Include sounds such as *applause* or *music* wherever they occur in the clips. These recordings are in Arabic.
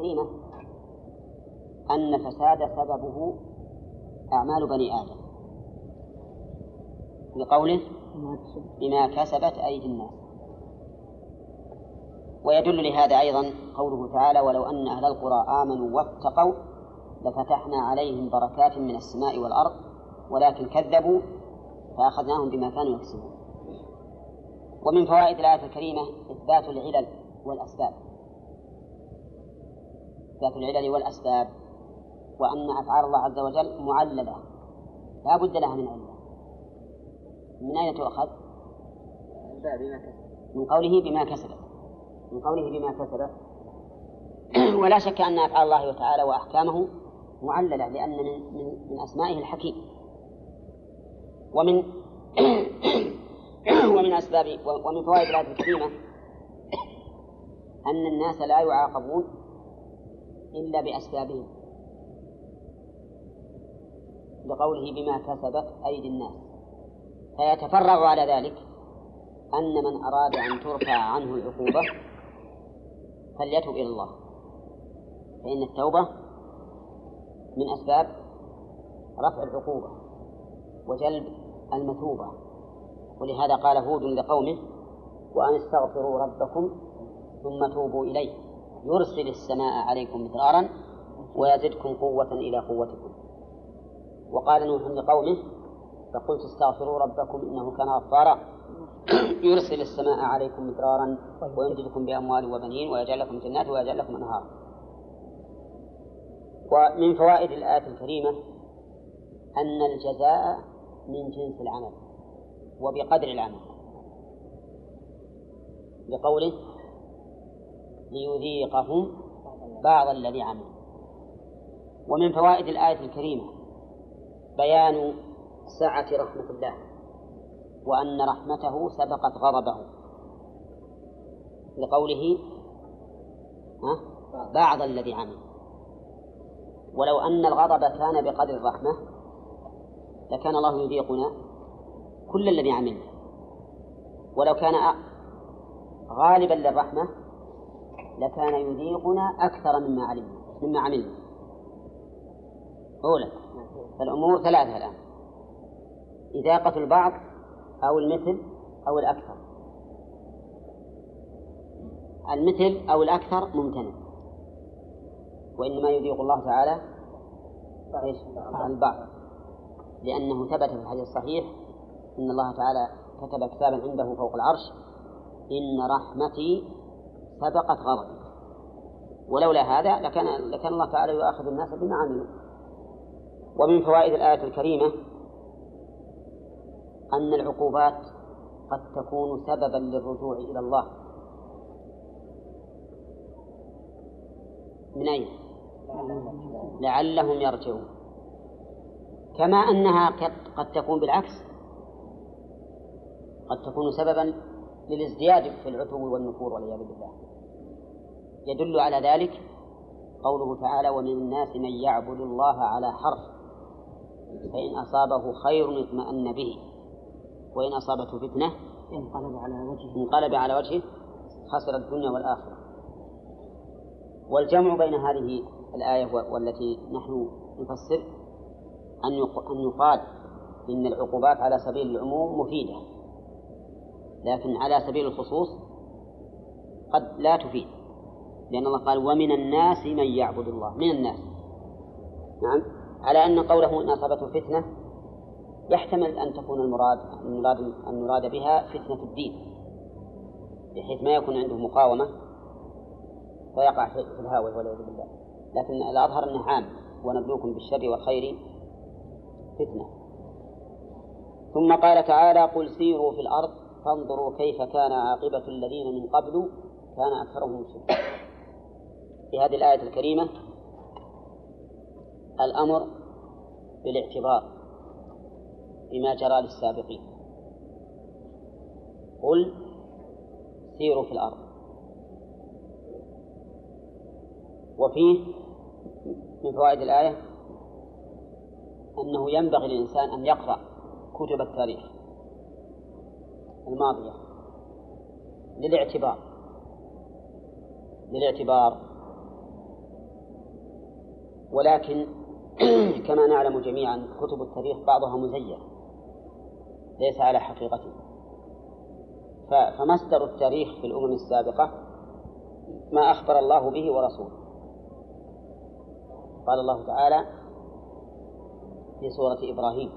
الكريمة أن الفساد سببه أعمال بني آدم. لقوله بما كسبت أيدي الناس. ويدل لهذا أيضا قوله تعالى ولو أن أهل القرى آمنوا واتقوا لفتحنا عليهم بركات من السماء والأرض ولكن كذبوا فأخذناهم بما كانوا يكسبون. ومن فوائد الآية الكريمة إثبات العلل والأسباب. إثبات العلل والأسباب وأن أفعال الله عز وجل معللة لا بد لها من علة من أين تؤخذ؟ من قوله بما كسبت. من قوله بما كسبت. *clears throat* ولا شك أن أفعال الله تعالى وأحكامه معللة لأن من, من, من أسمائه الحكيم. ومن *clears throat* ومن أسباب ومن فوائد الآية الكريمة أن الناس لا يعاقبون إلا بأسبابهم. لقوله بما كسبت أيدي الناس. فيتفرع على ذلك أن من أراد أن ترفع عنه العقوبة فليتب إلى الله. فإن التوبة من أسباب رفع العقوبة وجلب المثوبة. ولهذا قال هود لقومه وأن استغفروا ربكم ثم توبوا إليه. يرسل السماء عليكم مدرارا ويزدكم قوة إلى قوتكم. وقال نوح لقومه فقلت استغفروا ربكم إنه كان غفارا. *coughs* يرسل السماء عليكم مدرارا ويمددكم بأموال وبنين ويجعل لكم جنات ويجعل لكم أنهارا ومن فوائد الآية الكريمة أن الجزاء من جنس العمل وبقدر العمل. لقوله ليذيقهم بعض الذي عملوا. ومن فوائد الآية الكريمة بيان سعة رحمة الله وأن رحمته سبقت غضبه. لقوله بعض الذي عمل. ولو أن الغضب كان بقدر الرحمة لكان الله يذيقنا كل الذي عملنا. ولو كان غالبا للرحمة لكان يذيقنا أكثر مما علمنا مما عملنا. أولا فالأمور ثلاثة الآن. إذاقة البعض أو المثل أو الأكثر. المثل أو الأكثر ممتنع. وإنما يذيق الله تعالى البعض. لأنه ثبت في الحديث الصحيح إن الله تعالى كتب كتابا عنده فوق العرش إن رحمتي سبقت غضبي. ولولا هذا لكان لكان الله تعالى يؤاخذ الناس بما عملوا. ومن فوائد الآية الكريمة أن العقوبات قد تكون سببا للرجوع إلى الله. من أين؟ لعلهم يرجعون. كما أنها قد تكون بالعكس. قد تكون سببا للازدياد في العتو والنفور والعياذ بالله. يدل على ذلك قوله تعالى ومن الناس من يعبد الله على حرف فإن أصابه خير اطمأن به وإن أصابته فتنة انقلب على وجهه. انقلب على وجهه خسر الدنيا والآخرة. والجمع بين هذه الآية والتي نحن نفسر أن أن يقال إن العقوبات على سبيل العموم مفيدة لكن على سبيل الخصوص قد لا تفيد. لأن الله قال ومن الناس من يعبد الله. من الناس. نعم. على أن قوله إن أصابته فتنة يحتمل أن تكون المراد المراد أن يراد بها فتنة الدين. بحيث ما يكون عنده مقاومة فيقع في الهاوي والعياذ بالله. لكن الأظهر أنه عام ونبلوكم بالشر والخير فتنة. ثم قال تعالى قل سيروا في الأرض فانظروا كيف كان عاقبة الذين من قبل كان أكثرهم مشركين. في هذه الآية الكريمة الأمر بالاعتبار بما جرى للسابقين. قل سيروا في الأرض. وفيه من فوائد الآية أنه ينبغي للإنسان أن يقرأ كتب التاريخ الماضية للاعتبار للاعتبار ولكن *clears throat* كما نعلم جميعا كتب التاريخ بعضها مزيف ليس على حقيقته فمصدر التاريخ في الأمم السابقة ما أخبر الله به ورسوله. قال الله تعالى في سورة إبراهيم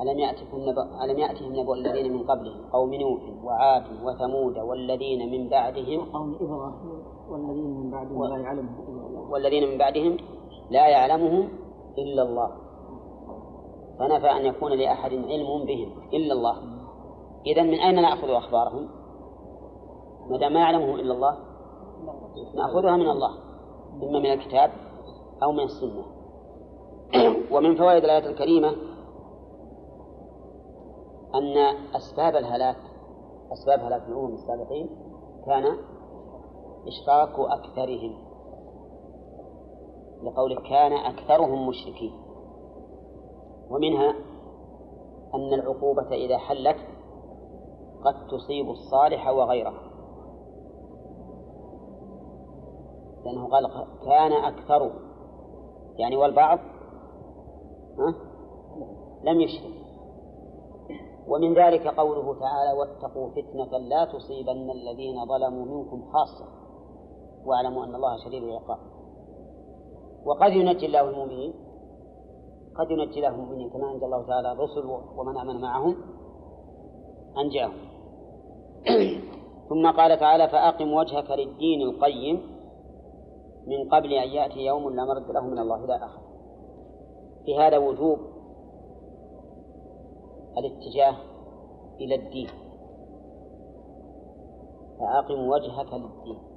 ألم يأتكم نبأ ألم يأتهم نبأ الذين من قبلهم قوم نوح وعاد وثمود والذين من بعدهم قوم إبراهيم والذين من بعدهم لا يعلمهم والذين من بعدهم لا يعلمهم إلا الله. فنفى أن يكون لأحد علم بهم إلا الله. إذا من أين نأخذ أخبارهم؟ ما دام ما يعلمه إلا الله نأخذها من الله إما من الكتاب أو من السنة. *clears throat* ومن فوائد الآية الكريمة أن أسباب الهلاك أسباب هلاك الأمم السابقين كان إشراك أكثرهم. لقوله كان أكثرهم مشركين. ومنها أن العقوبة إذا حلت قد تصيب الصالح وغيره. لأنه قال كان أكثر يعني والبعض ها لم يشرك. ومن ذلك قوله تعالى واتقوا فتنة لا تصيبن الذين ظلموا منكم خاصة. واعلموا أن الله شديد العقاب. وقد ينجي الله المؤمنين قد ينجي الله المؤمنين كما أنجى الله تعالى الرسل ومن آمن معهم أنجاهم. *clears throat* ثم قال تعالى فأقم وجهك للدين القيم من قبل أن يأتي يوم لا مرد له من الله إلى آخره في هذا وجوب الاتجاه إلى الدين. فأقم وجهك للدين.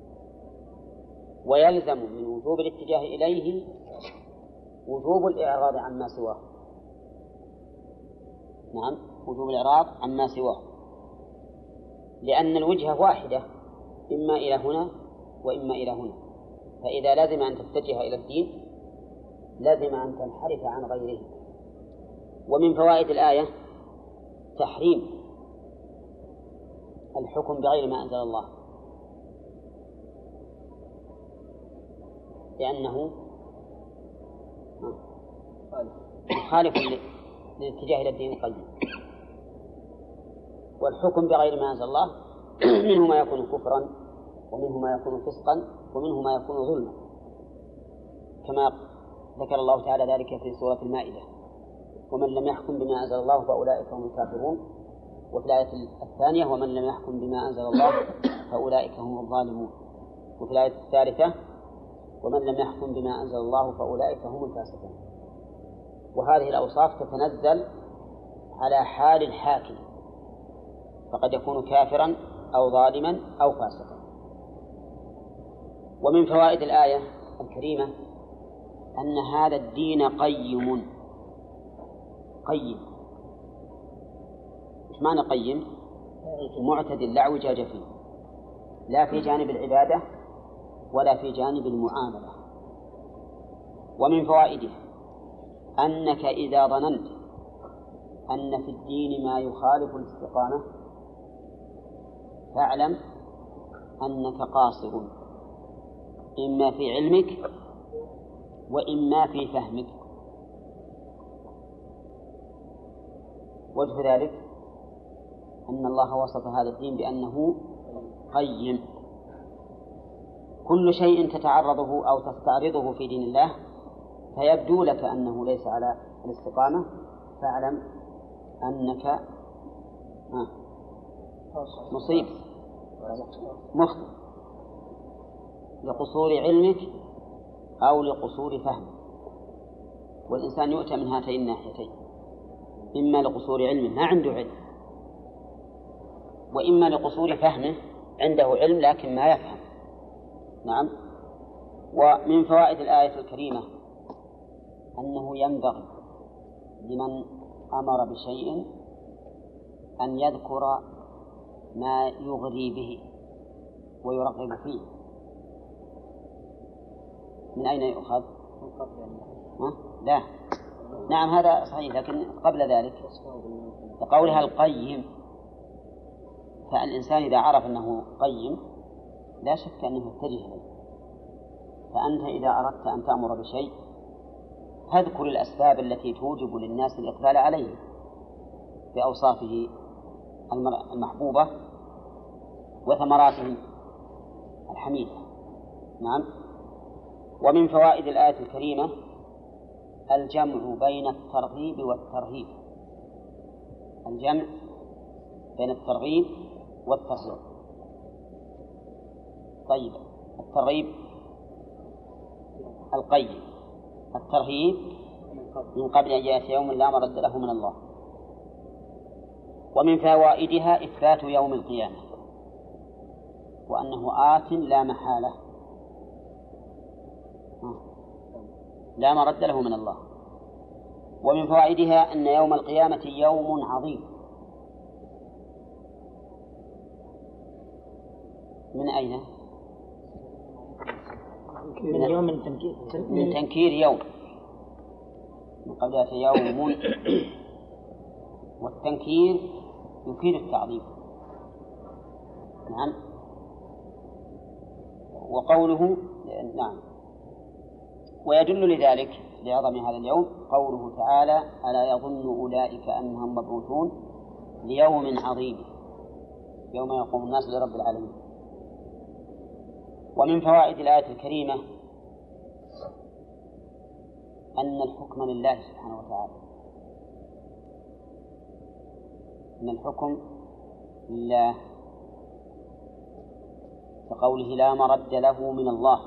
ويلزم من وجوب الاتجاه إليه وجوب الإعراض عما سواه. نعم وجوب الإعراض عما سواه. لأن الوجهة واحدة إما إلى هنا وإما إلى هنا. فإذا لزم أن تتجه إلى الدين لزم أن تنحرف عن غيره. ومن فوائد الآية تحريم الحكم بغير ما أنزل الله. لأنه مخالف للاتجاه إلى الدين القيم. والحكم بغير ما أنزل الله *clears throat* منه ما يكون كفرا ومنه ما يكون فسقا ومنه ما يكون ظلما. كما ذكر الله تعالى ذلك في سورة المائدة. ومن لم يحكم بما أنزل الله فأولئك هم الكافرون. وفي الآية الثانية ومن لم يحكم بما أنزل الله فأولئك هم الظالمون. وفي الآية الثالثة ومن لم يحكم بما أنزل الله فأولئك هم الفاسقون. وهذه الأوصاف تتنزل على حال الحاكم. فقد يكون كافرا أو ظالما أو فاسقا. ومن فوائد الآية الكريمة أن هذا الدين قيم. قيم. إيش معنى قيم؟ معتدل لا اعوجاج فيه. لا في جانب العبادة ولا في جانب المعاملة. ومن فوائده أنك إذا ظننت أن في الدين ما يخالف الاستقامة فاعلم أنك قاصر إما في علمك وإما في فهمك. وجه ذلك أن الله وصف هذا الدين بأنه قيم. كل شيء تتعرضه أو تستعرضه في دين الله فيبدو لك أنه ليس على الاستقامة. فاعلم أنك مصيب. مخطئ. لقصور علمك أو لقصور فهمك. والإنسان يؤتى من هاتين الناحيتين. إما لقصور علمه ما عنده علم. وإما لقصور فهمه عنده علم لكن ما يفهم. نعم. ومن فوائد الآية الكريمة أنه ينبغي لمن أمر بشيء أن يذكر ما يغري به ويرغب فيه. من أين يؤخذ؟ لا. نعم هذا صحيح لكن قبل ذلك. قولها القيم. فالإنسان إذا عرف أنه قيم لا شك أنه يتجه إليه فأنت إذا أردت أن تأمر بشيء فاذكر الأسباب التي توجب للناس الإقبال عليه بأوصافه المحبوبة وثمراته الحميدة. نعم. ومن فوائد الآية الكريمة الجمع بين الترغيب والترهيب. الجمع بين الترغيب والترهيب. طيب الترغيب القيم الترهيب من قبل أن يأتي يوم لا مرد له من الله. ومن فوائدها إثبات يوم القيامة وأنه آت لا محالة. لا مرد له من الله. ومن فوائدها أن يوم القيامة يوم عظيم. من أين؟ من يوم من تنكير من تنكير يوم. من قبل يوم والتنكير يفيد التعظيم. نعم. وقوله نعم. ويدل لذلك لعظم هذا اليوم قوله تعالى ألا يظن أولئك أنهم مبعوثون ليوم عظيم. يوم يقوم الناس لرب العالمين. ومن فوائد الآية الكريمة أن الحكم لله سبحانه وتعالى. أن الحكم لله. كقوله لا مرد له من الله.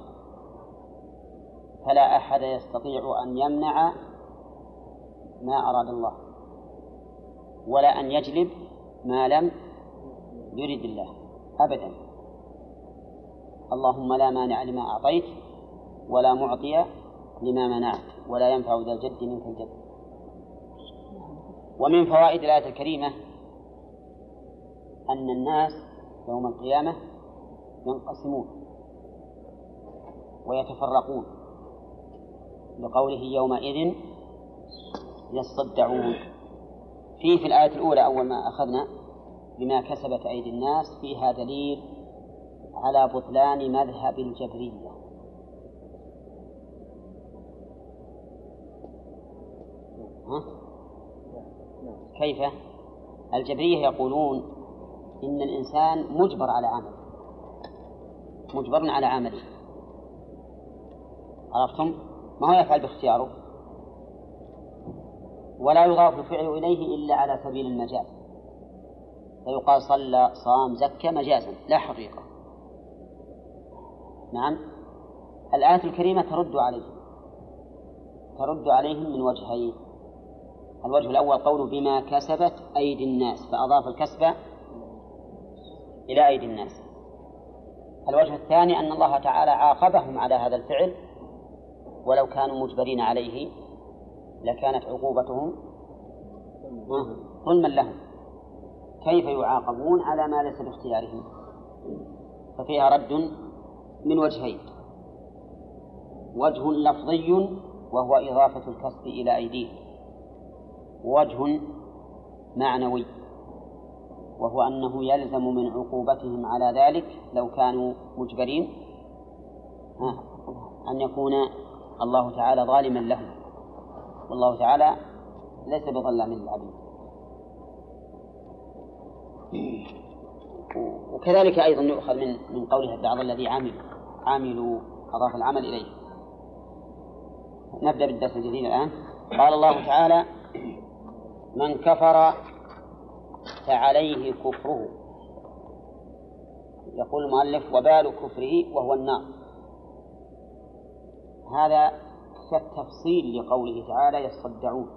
فلا أحد يستطيع أن يمنع ما أراد الله. ولا أن يجلب ما لم يرد الله. أبدا. اللهم لا مانع لما أعطيت ولا معطي لما منعت ولا ينفع ذا الجد منك الجد. ومن فوائد الآية الكريمة أن الناس يوم القيامة ينقسمون ويتفرقون لقوله يومئذ يصدعون. فيه في الآية الأولى أول ما أخذنا بما كسبت أيدي الناس فيها دليل على بطلان مذهب الجبرية ها؟ كيف؟ الجبرية يقولون إن الإنسان مجبر على عمله مجبر على عمله عرفتم؟ ما هو يفعل باختياره ولا يضاف الفعل إليه إلا على سبيل المجاز فيقال صلى صام زكى مجازا لا حقيقة نعم. الآية الكريمة ترد عليهم. ترد عليهم من وجهين. الوجه الأول قوله بما كسبت أيدي الناس فأضاف الكسب إلى أيدي الناس. الوجه الثاني أن الله تعالى عاقبهم على هذا الفعل ولو كانوا مجبرين عليه لكانت عقوبتهم ظلما لهم. كيف يعاقبون؟ على ما ليس باختيارهم. ففيها رد من وجهين. وجه لفظي وهو إضافة الكسب إلى أيديهم وجه معنوي وهو أنه يلزم من عقوبتهم على ذلك لو كانوا مجبرين. أن يكون الله تعالى ظالما لهم. والله تعالى ليس بظلام للعبيد. وكذلك أيضا يؤخذ من من قوله بعض الذي عملوا عملوا أضاف العمل إليه. نبدأ بالدرس الجديد الآن. قال الله تعالى من كفر فعليه كفره. يقول المؤلف وبال كفره وهو النار. هذا كالتفصيل لقوله تعالى يصدعون.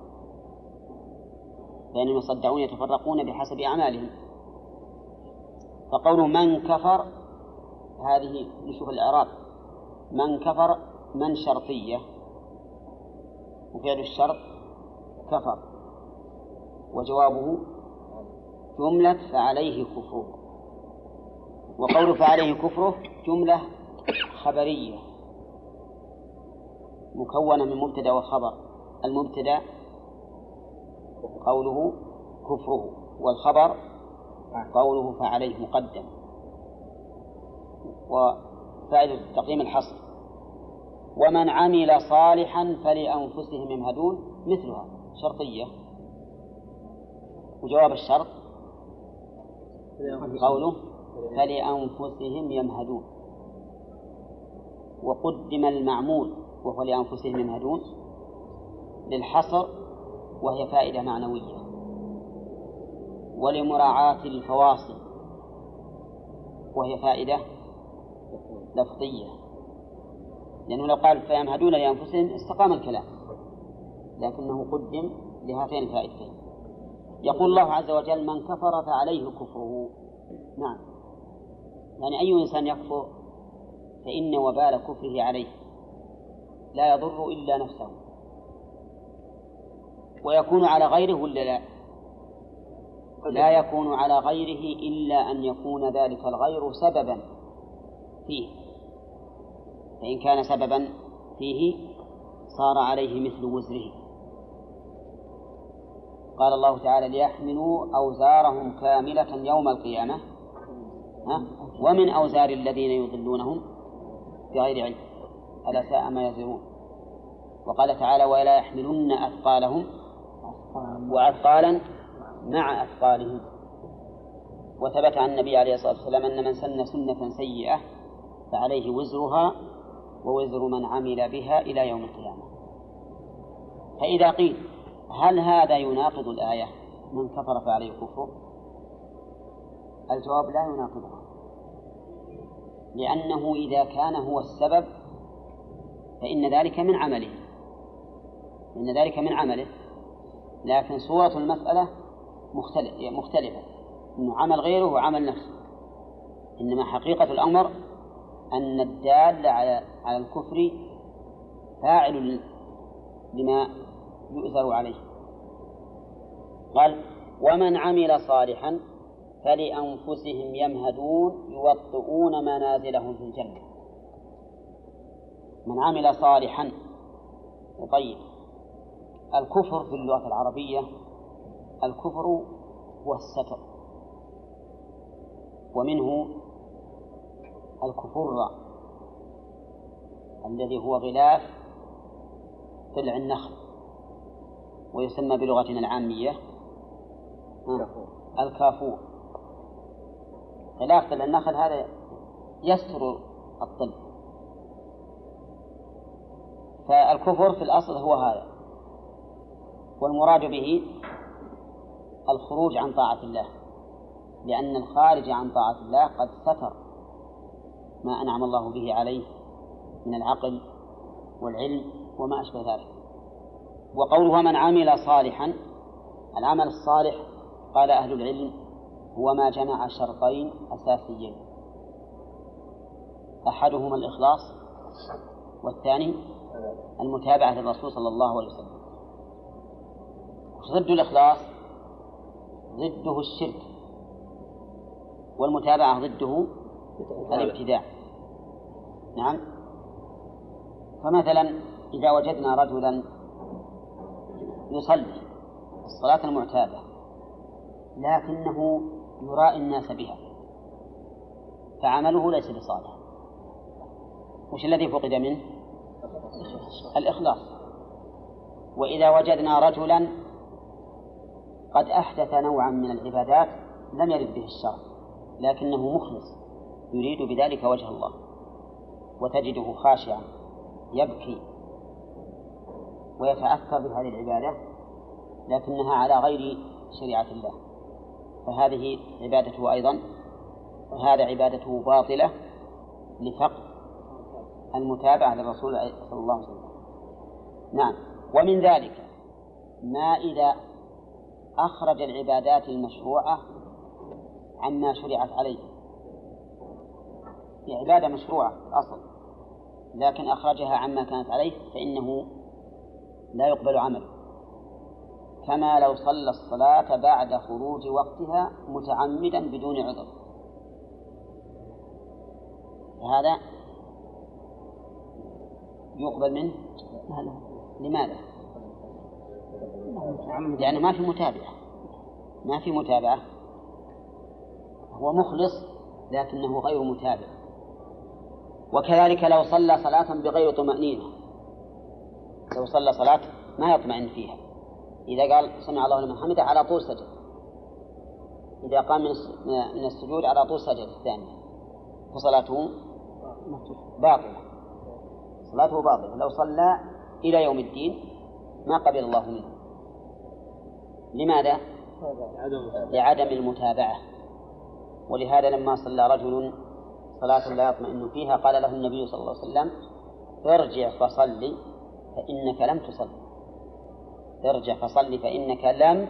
لأنهم يصدعون يتفرقون بحسب أعمالهم. فقوله من كفر هذه نشوف الإعراب. من كفر من شرطية. وفعل الشرط كفر. وجوابه جملة فعليه كفره. وقول فعليه كفره جملة خبرية. مكونة من مبتدأ وخبر. المبتدأ قوله كفره والخبر قوله فعليه مقدم. وفائدة تقييم الحصر. ومن عمل صالحا فلأنفسهم يمهدون. مثلها شرطية. وجواب الشرط قوله فلأنفسهم يمهدون. وقدم المعمول وهو لأنفسهم يمهدون للحصر وهي فائدة معنوية. ولمراعاة الفواصل وهي فائدة لفظية. لأنه لو قال فيمهدون لأنفسهم استقام الكلام. لكنه قدم لهاتين الفائدتين. يقول الله عز وجل من كفر فعليه كفره. نعم. يعني أي إنسان يكفر فإن وبال كفره عليه. لا يضر إلا نفسه. ويكون على غيره ولا لا؟ لا يكون على غيره إلا أن يكون ذلك الغير سببا فيه. فإن كان سببا فيه صار عليه مثل وزره. قال الله تعالى ليحملوا أوزارهم كاملة يوم القيامة. ها؟ ومن أوزار الذين يضلونهم بغير علم. ألا ساء ما يزرون. وقال تعالى ولا يحملن أثقالهم وأثقالا مع أثقالهم. وثبت عن النبي عليه الصلاة والسلام أن من سن سنة سيئة فعليه وزرها ووزر من عمل بها إلى يوم القيامة. فإذا قيل هل هذا يناقض الآية؟ من كفر فعليه كفر الجواب لا يناقضها. لأنه إذا كان هو السبب فإن ذلك من عمله. إن ذلك من عمله. لكن صورة المسألة مختلفة. أنه عمل غيره وعمل نفسه. إنما حقيقة الأمر أن الدال على على الكفر فاعل لما يؤثر عليه. قال ومن عمل صالحا فلأنفسهم يمهدون يوطئون منازلهم في الجنة. من عمل صالحا طيب الكفر في اللغة العربية الكفر هو الستر ومنه الكفر الذي هو غلاف طلع النخل ويسمى بلغتنا العامية. الكافور. غلاف طلع النخل هذا يستر الطل. فالكفر في الأصل هو هذا والمراد به الخروج عن طاعة الله لأن الخارج عن طاعة الله قد ستر ما أنعم الله به عليه. من العقل والعلم وما أشبه ذلك. وقوله من عمل صالحا العمل الصالح قال أهل العلم هو ما جمع شرطين أساسيين. أحدهما الإخلاص والثاني المتابعة للرسول صلى الله عليه وسلم. ضد الإخلاص ضده الشرك والمتابعة ضده الابتداع. نعم. فمثلا إذا وجدنا رجلا يصلي الصلاة المعتادة لكنه يرائي الناس بها فعمله ليس بصالح. وش الذي فقد منه؟ الإخلاص. وإذا وجدنا رجلا قد أحدث نوعا من العبادات لم يرد به الشرع لكنه مخلص يريد بذلك وجه الله وتجده خاشعا. يبكي ويتأثر بهذه العبادة لكنها على غير شريعة الله. فهذه عبادته أيضا وهذا عبادته باطلة لفقد المتابعة للرسول صلى الله عليه وسلم. نعم. ومن ذلك ما إذا أخرج العبادات المشروعة عما شرعت عليه. في عبادة مشروعة أصل لكن أخرجها عما كانت عليه فإنه لا يقبل عمله. كما لو صلى الصلاة بعد خروج وقتها متعمدا بدون عذر. هذا يقبل منه؟ لماذا؟ لأنه ما في متابعة. ما في متابعة. هو مخلص لكنه غير متابع. وكذلك لو صلى صلاة بغير طمأنينة. لو صلى صلاة ما يطمئن فيها. إذا قال سمع الله لمن حمده على طول سجد. إذا قام من السجود على طول سجد الثانية فصلاته باطلة. صلاته باطلة. لو صلى إلى يوم الدين ما قبل الله منه. لماذا؟ لعدم المتابعة. ولهذا لما صلى رجل صلاة لا يطمئن فيها. قال له النبي صلى الله عليه وسلم ارجع فصلي فإنك لم تصلي. ارجع فصلي فإنك لم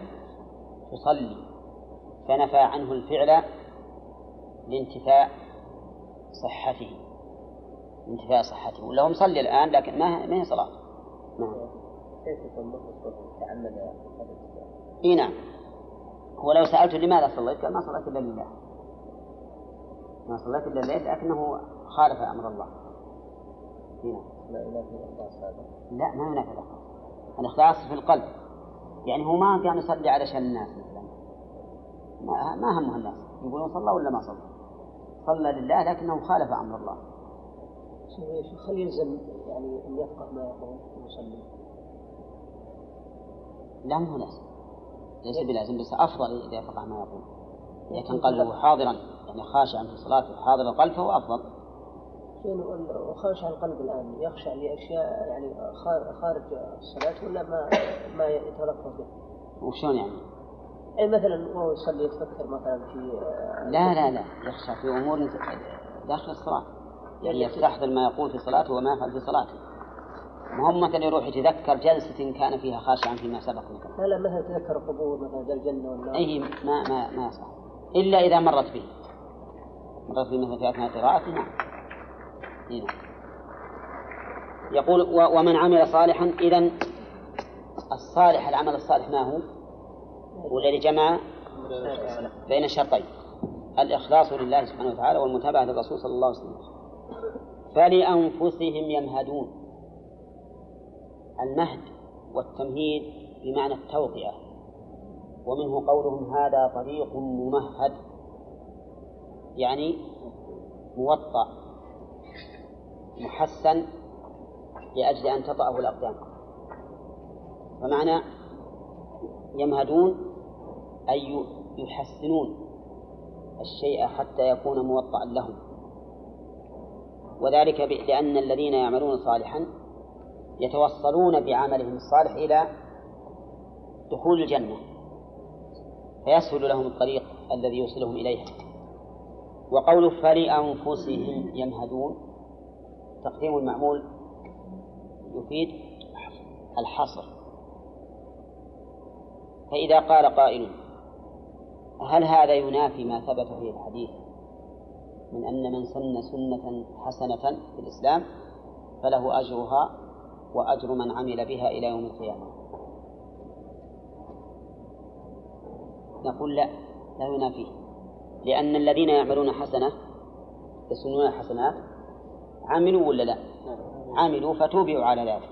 تصلي. فنفى عنه الفعل لانتفاء صحته. انتفاء صحته. ولا هو مصلي الآن لكن ما ما هي صلاة؟ نعم. كيف تعمد إي نعم. هو لو سألته لماذا صليت؟ قال ما صليت إلا لله. ما صليت إلا الليل لكنه خالف أمر الله. نعم لا ينافي الإخلاص هذا. لا ما ينافي الإخلاص. الإخلاص في القلب. يعني هو ما كان يصلي علشان الناس مثلا. ما, ما همه الناس. يقولون صلى ولا ما صلى؟ صلى لله لكنه خالف أمر الله. هل يلزم يعني أن يفقه ما يقول المصلي؟ لا مو لازم. ليس بلازم بس أفضل إذا فقه ما يقول. إذا كان قلبه حاضرا. يعني خاشعا في صلاته حاضر القلب فهو أفضل. وخاشع القلب الآن يخشى لأشياء يعني خارج الصلاة ولا ما ما يتلفظ به؟ وشلون يعني؟ أي مثلا وهو يصلي يتفكر مثلا في لا لا لا يخشى في أمور داخل الصلاة. يعني يستحضر ما يقول في صلاته وما يفعل في صلاته. ما هم مثلا يروح يتذكر جلسة كان فيها خاشعا فيما سبق مثلا. لا لا مثلا يتذكر القبور مثلا الجنة والنار أي ما ما ما يصح. إلا إذا مرت به. به مثلا في أثناء قراءته نعم. إيه. يقول ومن عمل صالحا إذا الصالح العمل الصالح ما هو؟ والذي جمع بين الشرطين الإخلاص لله سبحانه وتعالى والمتابعة للرسول صلى الله عليه وسلم. فلأنفسهم يمهدون. المهد والتمهيد بمعنى التوطئة ومنه قولهم هذا طريق ممهد. يعني موطأ محسن لأجل أن تطأه الأقدام. فمعنى يمهدون أي يحسنون الشيء حتى يكون موطئا لهم. وذلك لأن الذين يعملون صالحا يتوصلون بعملهم الصالح إلى دخول الجنة فيسهل لهم الطريق الذي يوصلهم إليها. وقول فلأنفسهم يمهدون تقديم المعمول يفيد الحصر. فإذا قال قائل هل هذا ينافي ما ثبت في الحديث من أن من سن سنة حسنة في الإسلام فله أجرها وأجر من عمل بها إلى يوم القيامة؟ نقول لا لا ينافيه لأن الذين يعملون حسنة يسنون حسنات عملوا ولا لا؟ عملوا فتوبعوا على ذلك.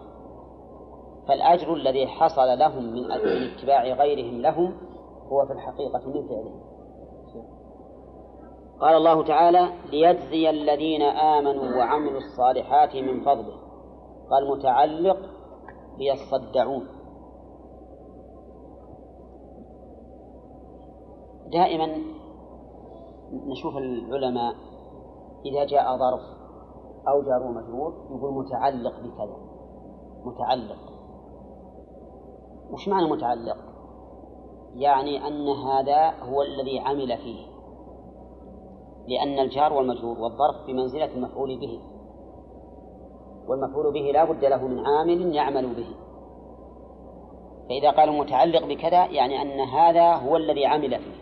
فالأجر الذي حصل لهم من اتباع غيرهم لهم هو في الحقيقة من فعلهم. قال الله تعالى ليجزي الذين آمنوا وعملوا الصالحات من فضله. قال متعلق ليصدعون. دائما نشوف العلماء إذا جاء ظرف أو جار مجرور يقول متعلق بكذا متعلق. وش معنى متعلق؟ يعني أن هذا هو الذي عمل فيه لأن الجار والمجرور والظرف بمنزلة المفعول به. والمفعول به لا بد له من عامل يعمل به. فإذا قالوا متعلق بكذا يعني أن هذا هو الذي عمل فيه.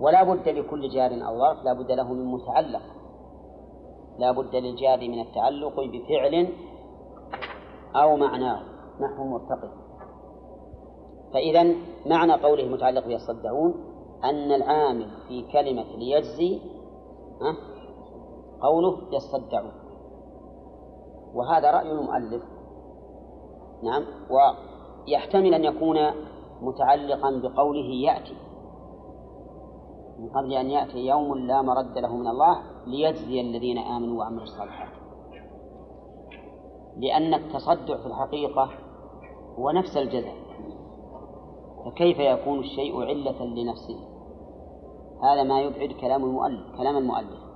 ولا بد لكل جار أو ظرف لا بد له من متعلق. لا بد للجار من التعلق بفعل أو معناه نحو مرتقب. فإذا معنى قوله متعلق يصدعون أن العامل في كلمة ليجزي قوله يصدعون. وهذا رأي المؤلف. نعم ويحتمل أن يكون متعلقا بقوله يأتي. من قبل أن يأتي يوم لا مرد له من الله ليجزي الذين آمنوا وعملوا الصالحات. لأن التصدع في الحقيقة هو نفس الجزاء فكيف يكون الشيء علة لنفسه؟ هذا ما يبعد كلام المؤلف كلام المؤلف.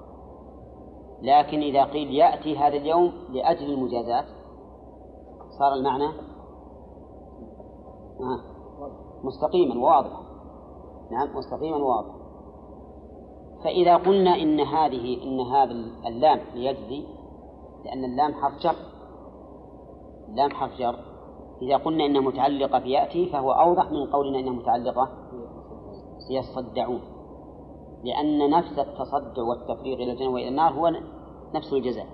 لكن إذا قيل يأتي هذا اليوم لأجل المجازات صار المعنى مستقيما واضحا. نعم مستقيما واضحا. فإذا قلنا إن هذه إن هذا اللام ليجزي لأن اللام حرف جر. اللام حرف جر. إذا قلنا إنها متعلقة بيأتي فهو أوضح من قولنا إنها متعلقة يصدعون لأن نفس التصدع والتفريغ إلى الجنة وإلى النار هو نفس الجزاء.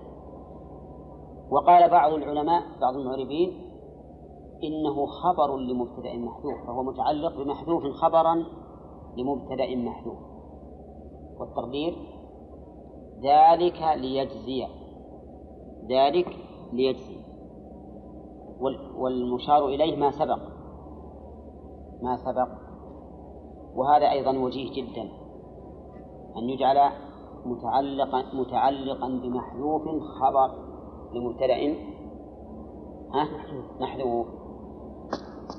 وقال بعض العلماء بعض المعربين إنه خبر لمبتدأ محذوف فهو متعلق بمحذوف خبرا لمبتدأ محذوف. والتقدير ذلك ليجزي ذلك ليجزي. والمشار إليه ما سبق ما سبق. وهذا أيضا وجيه جدا أن يجعل متعلقا متعلقا بمحذوف خبر لمبتدأ. محذوف.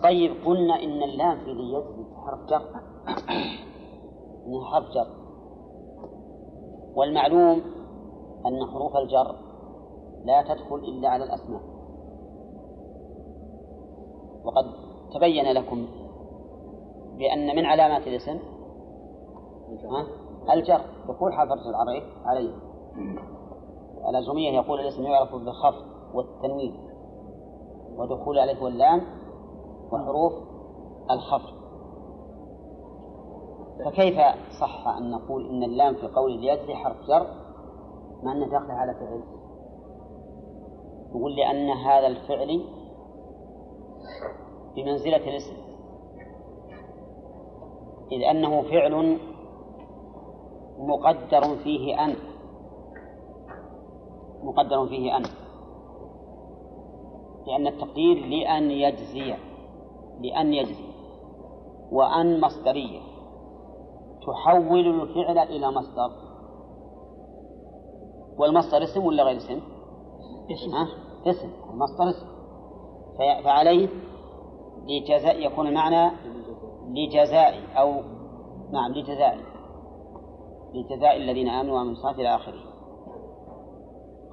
طيب قلنا إن اللام في ذي حرف جر. *coughs* إنها حرف جر. والمعلوم أن حروف الجر لا تدخل إلا على الأسماء. وقد تبين لكم بأن من علامات الاسم الجر. دخول حرف العربي عليه الأجرمية يقول الاسم يعرف بالخفض والتنوين ودخول الألف واللام وحروف الخفض. فكيف صح أن نقول إن اللام في قول ليجزي حرف جر مع أنه داخل على فعل؟ نقول لأن هذا الفعل بمنزلة الاسم. إذ أنه فعل مقدر فيه أن. مقدر فيه أن. لأن التقدير لأن يجزي. لأن يجزي. وأن مصدرية. تحول الفعل إلى مصدر. والمصدر اسم ولا غير اسم؟ اسم. ها؟ اسم. المصدر اسم. فعليه لجزاء يكون المعنى لجزاء أو نعم لجزاء. لجزاء الذين آمنوا وعملوا الصالحات إلى آخره.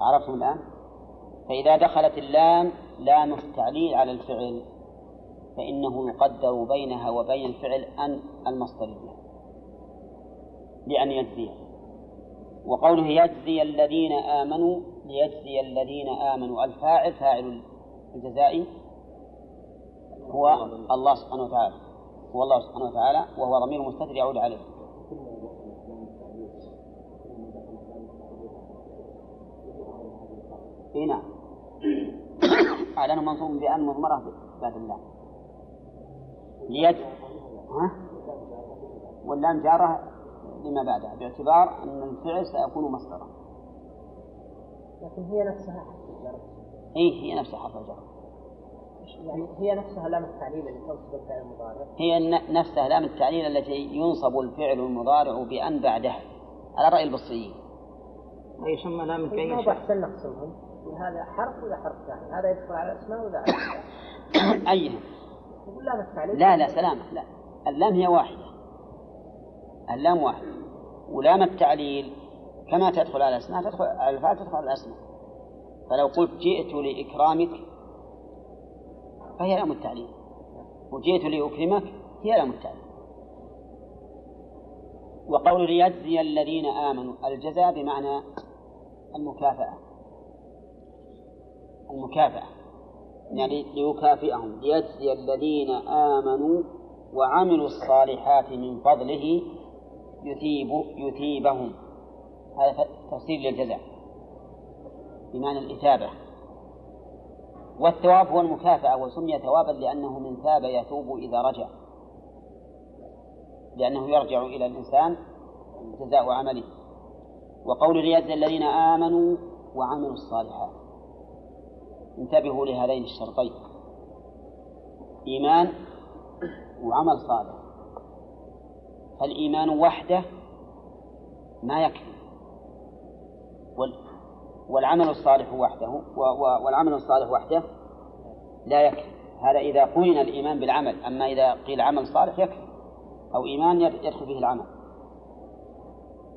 عرفتم الآن؟ فإذا دخلت اللام لام التعليل على الفعل فإنه يقدر بينها وبين الفعل أن المصدرية لأن يجزي. وقوله يجزي الذين آمنوا ليجزي الذين آمنوا. الفاعل فاعل الجزاء هو الله سبحانه وتعالى. هو الله سبحانه وتعالى وهو ضمير مستتر يعود عليه. إي نعم. منصوب بأن مضمرة بعد الله. ليج ها؟ واللام جارة لما بعدها باعتبار أن الفعل سيكون مصدرا. لكن هي نفسها إيه هي نفسها حرف الجر. يعني هي نفسها لام التعليل التي تنصب الفعل المضارع. هي نفسها لام التعليل التي ينصب الفعل المضارع بأن بعدها على رأي البصريين. ويسمى لام التعليل ما أحسن نقسمهم هذا حرف ولا حرف ثاني؟ هذا يدخل على الأسماء ولا *coughs* على أيها لا لا سلامة. لا. اللام هي واحدة. اللام واحد. ولام التعليل كما تدخل على الأسماء تدخل على الفعل تدخل على الأسماء. فلو قلت جئت لإكرامك فهي لام التعليل. وجئت لأكرمك هي لام التعليل. وقول ليجزي الذين آمنوا الجزاء بمعنى المكافأة. المكافأة. يعني ليكافئهم. ليجزي الذين آمنوا وعملوا الصالحات من فضله يثيب يثيبهم. هذا تفسير للجزاء بمعنى الإثابة. والثواب هو المكافأة وسمي ثوابا لأنه من ثاب يثوب إذا رجع. لأنه يرجع إلى الإنسان جزاء عمله. وقول ليجزي الذين آمنوا وعملوا الصالحات. انتبهوا لهذين الشرطين. إيمان وعمل صالح. فالإيمان وحده ما يكفي. والعمل الصالح وحده والعمل الصالح وحده لا يكفي. هذا إذا قرن الإيمان بالعمل أما إذا قيل عمل صالح يكفي أو إيمان يدخل فيه العمل.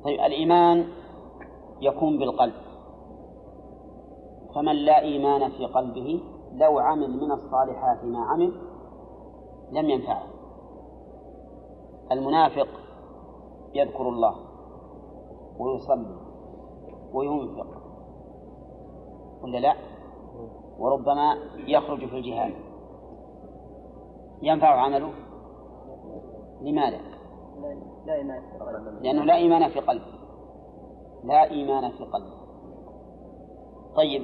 طيب الإيمان يكون بالقلب. فمن لا إيمان في قلبه لو عمل من الصالحات ما عمل لم ينفعه. المنافق يذكر الله ويصلي وينفق. ولا لا؟ وربما يخرج في الجهاد. ينفع عمله؟ لماذا؟ لا إيمان لأنه لا إيمان في قلبه لا إيمان في قلبه طيب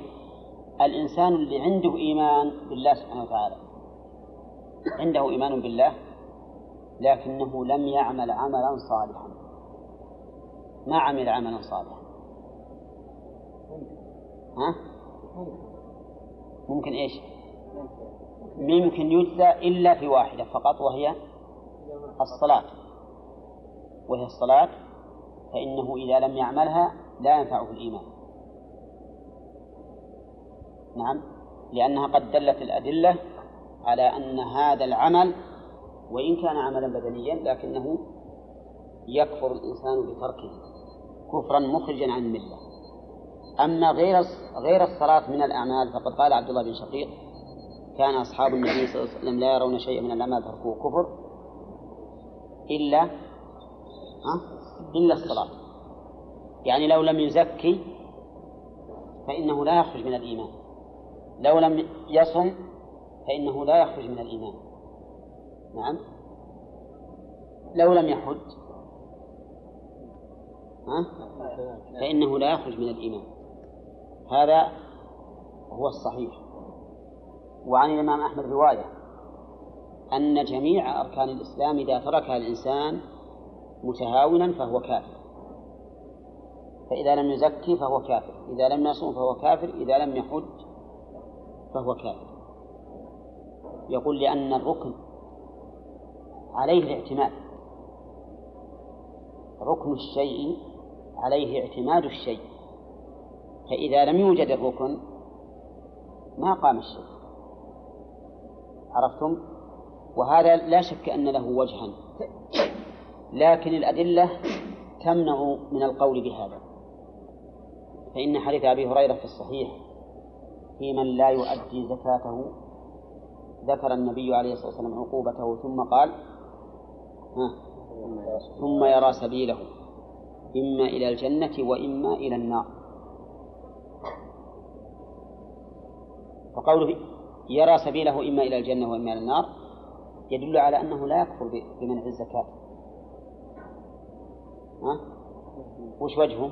الإنسان اللي عنده إيمان بالله سبحانه وتعالى عنده إيمان بالله؟ لكنه لم يعمل عملا صالحا. ما عمل عملا صالحا. ها؟ ممكن إيش؟ ممكن يجزى إلا في واحدة فقط وهي الصلاة. وهي الصلاة فإنه إذا لم يعملها لا ينفعه الإيمان. نعم. لأنها قد دلت الأدلة على أن هذا العمل وإن كان عملا بدنيا لكنه يكفر الإنسان بتركه كفرا مخرجا عن الملة. أما غير غير الصلاة من الأعمال فقد قال عبد الله بن شقيق كان أصحاب النبي صلى الله عليه وسلم لا يرون شيئا من الأعمال تركوه كفر إلا؟ إلا الصلاة. يعني لو لم يزكي فإنه لا يخرج من الإيمان. لو لم يصم فإنه لا يخرج من الإيمان. نعم. لو لم يحج. ها؟ فإنه لا يخرج من الإيمان. هذا هو الصحيح. وعن الإمام أحمد رواية أن جميع أركان الإسلام إذا تركها الإنسان متهاونا فهو كافر. فإذا لم يزكي فهو كافر. إذا لم يصوم فهو كافر. إذا لم يحج فهو كافر. يقول لأن الركن عليه الاعتماد ركن الشيء عليه اعتماد الشيء. فإذا لم يوجد الركن ما قام الشيء. عرفتم؟ وهذا لا شك أن له وجها. لكن الأدلة تمنع من القول بهذا. فإن حديث أبي هريرة في الصحيح في من لا يؤدي زكاته ذكر النبي عليه الصلاة والسلام عقوبته ثم قال ثم يرى سبيله إما إلى الجنة وإما إلى النار فقوله يرى سبيله إما إلى الجنة وإما إلى النار يدل على أنه لا يكفر بمنع الزكاة ها؟ وش وجهه؟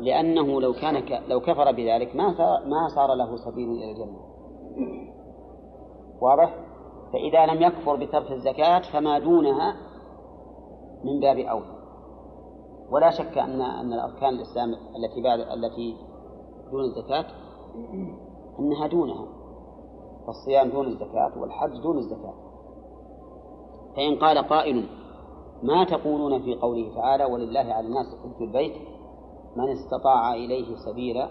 لأنه لو كان ك... لو كفر بذلك ما صار ما صار له سبيل إلى الجنة واضح؟ فإذا لم يكفر بترك الزكاة فما دونها من باب أولى. ولا شك أن أن الأركان الإسلام التي بعد التي دون الزكاة أنها دونها. فالصيام دون الزكاة والحج دون الزكاة. فإن قال قائل ما تقولون في قوله تعالى ولله على الناس حج البيت من استطاع إليه سبيلا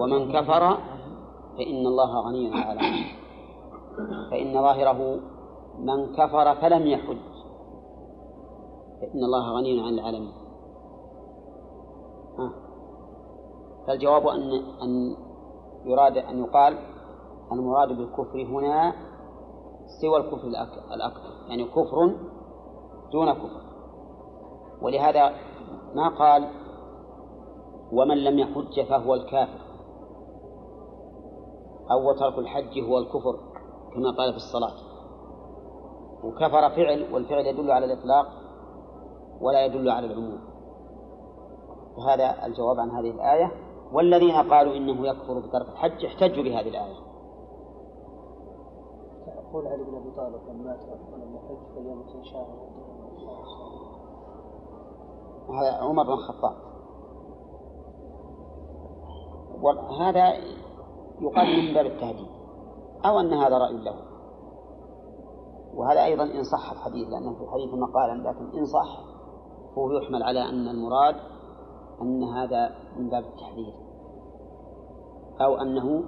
ومن كفر. فإن الله غني على فإن ظاهره من كفر فلم يحج. فإن الله غني عن العالمين. فالجواب أن أن يراد أن يقال المراد بالكفر هنا سوى الكفر الأكبر. يعني كفر دون كفر. ولهذا ما قال ومن لم يحج فهو الكافر. أو ترك الحج هو الكفر. كما قال في الصلاة. وكفر فعل والفعل يدل على الإطلاق ولا يدل على العموم. وهذا الجواب عن هذه الآية. والذين قالوا إنه يكفر بترك الحج احتجوا بهذه الآية. يقول علي بن أبي طالب لما مات ولم يحج إن شاء هذا عمر بن الخطاب. وهذا يقال من باب التهديد. أو أن هذا رأي له وهذا أيضا إن صح الحديث لأنه في الحديث مقالا لكن إن صح هو يحمل على أن المراد أن هذا من باب التحذير أو أنه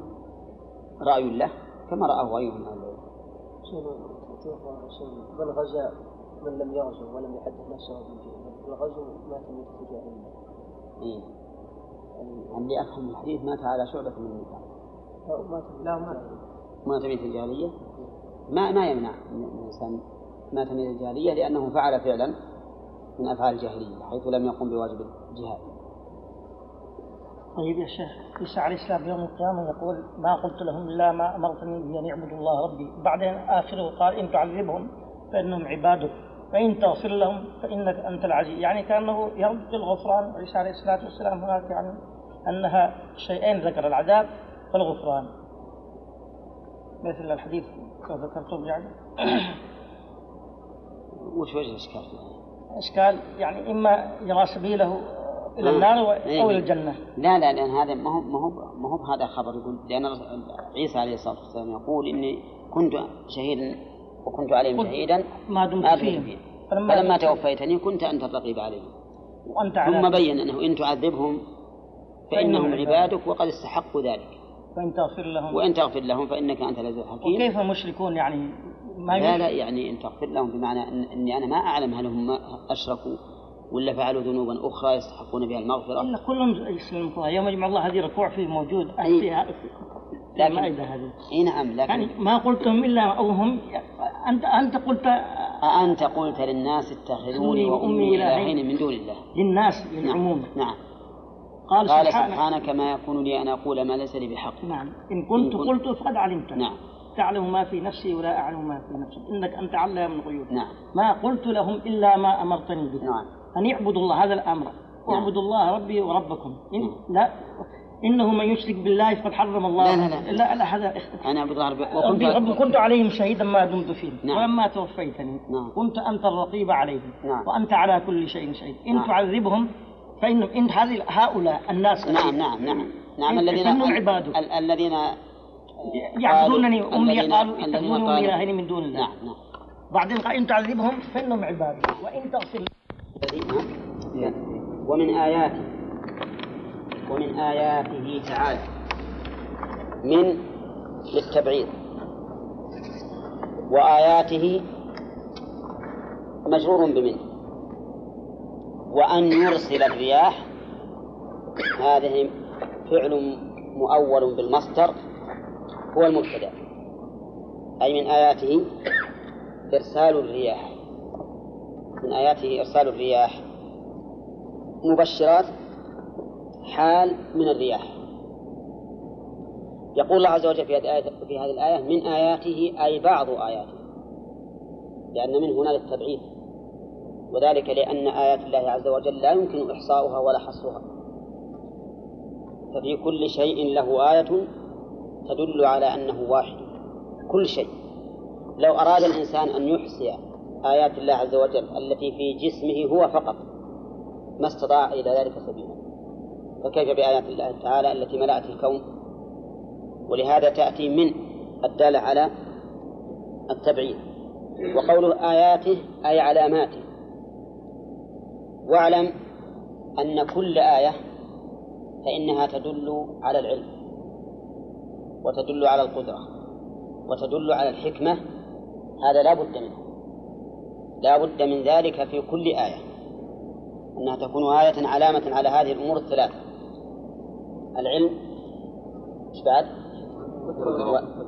رأي له كما رآه غيره من أهل من غزا من لم يغزو ولم يحدث نفسه بالغزو مات من التجارية. إيه. اللي أفهم الحديث مات على شعبة من النفاق. لا مات مات من الجاهلية. ما ما يمنع من الإنسان مات من الجاهلية لأنه فعل فعلا من أفعال الجاهلية حيث لم يقم بواجب الجهاد. طيب يا شيخ عيسى عليه السلام يوم القيامة يقول ما قلت لهم إلا ما أمرتني به أن يعبدوا الله ربي. بعدين آخره قال إن تعذبهم فإنهم عبادك فإن تغفر لهم فإنك أنت العزيز. يعني كأنه يرد بالغفران عيسى عليه الصلاة والسلام هناك يعني أنها شيئين ذكر العذاب والغفران. مثل الحديث كما ذكرتم يعني؟ *coughs* وش وجه الإشكال؟ إشكال يعني إما يرى سبيله آه. النار أو إيه. إلى الجنة. لا لا لأن هذا ما هو ما هو ما هو هذا خبر يقول لأن عيسى عليه الصلاة والسلام يقول إني كنت شهيدا وكنت عليهم شهيدا. ما دمت فيهم. فلما, فلما توفيتني كنت أنت الرقيب عليهم. وأنت ثم بين أنه إن تعذبهم فإنهم عبادك وقد استحقوا ذلك. وإن تغفر لهم. وإن تغفر لهم فإنك أنت العزيز الحكيم. وكيف المشركون يعني ما لا لا يعني إن تغفر لهم بمعنى إن إني أنا ما أعلم هل هم أشركوا ولا فعلوا ذنوبا أخرى يستحقون بها المغفرة. إلا كلهم يسلمون يوم يجمع الله هذه ركوع فيه موجود فيها لكن هذه. إي نعم لكن يعني ما قلتم إلا أو هم انت أنت قلت أأنت قلت للناس اتخذوني وأمي إلهين. من دون الله. للناس للعموم. نعم, نعم. قال, قال سبحانك, سبحانك ما يكون لي أن أقول ما ليس لي بحق. نعم. إن كنت, إن كنت قلت فقد علمت. نعم. تعلم ما في نفسي ولا أعلم ما في نفسك. إنك أنت علام الغيوب. نعم. ما قلت لهم إلا ما أمرتني به. نعم. أن يعبدوا الله هذا الأمر. نعم. اعبدوا الله ربي وربكم. إن نعم. لا. إنه من يشرك بالله فقد حرم الله. لا لا لا, لا, لا هذا أنا أعبد الله ربي ربي كنت عليهم شهيدا ما دمت فيهم. نعم. ولما توفيتني نعم. كنت أنت الرقيب عليهم. نعم. وأنت على كل شيء شهيد. إن نعم. تعذبهم فإن إن هذه هؤلاء الناس نعم نعم نعم نعم. الذين عبادك الذين يعبدونني أمي قالوا اتخذوني إلهين من دون الله. نعم نعم. بعدين قال إن تعذبهم فإنهم عبادك وإن تغفر ومن آياته ومن آياته تعالى. من للتبعيض. وآياته مجرور بمن وأن يرسل الرياح. هذه فعل مؤول بالمصدر هو المبتدأ أي من آياته إرسال الرياح. من آياته إرسال الرياح. مبشرات حال من الرياح. يقول الله عز وجل في هذه الآية, من آياته أي بعض آياته لأن من هنا للتبعيد. وذلك لأن آيات الله عز وجل لا يمكن إحصاؤها ولا حصرها. ففي كل شيء له آية تدل على أنه واحد. كل شيء. لو أراد الإنسان أن يحصي آيات الله عز وجل التي في جسمه هو فقط ما استطاع إلى ذلك سبيلا. فكيف بآيات الله تعالى التي ملأت الكون؟ ولهذا تأتي من الدالة على التبعيد. وقوله آياته أي علاماته. واعلم أن كل آية فإنها تدل على العلم وتدل على القدرة وتدل على الحكمة هذا لا بد منه. لا بد من ذلك في كل آية أنها تكون آية علامة على هذه الأمور الثلاثة. العلم بعد؟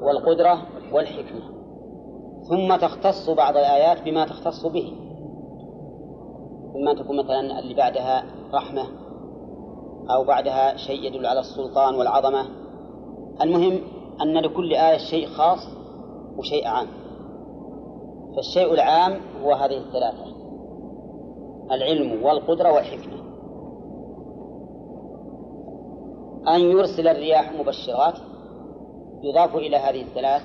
والقدرة والحكمة. ثم تختص بعض الآيات بما تختص به. إما أن تكون مثلا اللي بعدها رحمة أو بعدها شيء يدل على السلطان والعظمة. المهم أن لكل آية شيء خاص وشيء عام. فالشيء العام هو هذه الثلاثة العلم والقدرة والحكمة. أن يرسل الرياح مبشرات يضاف إلى هذه الثلاث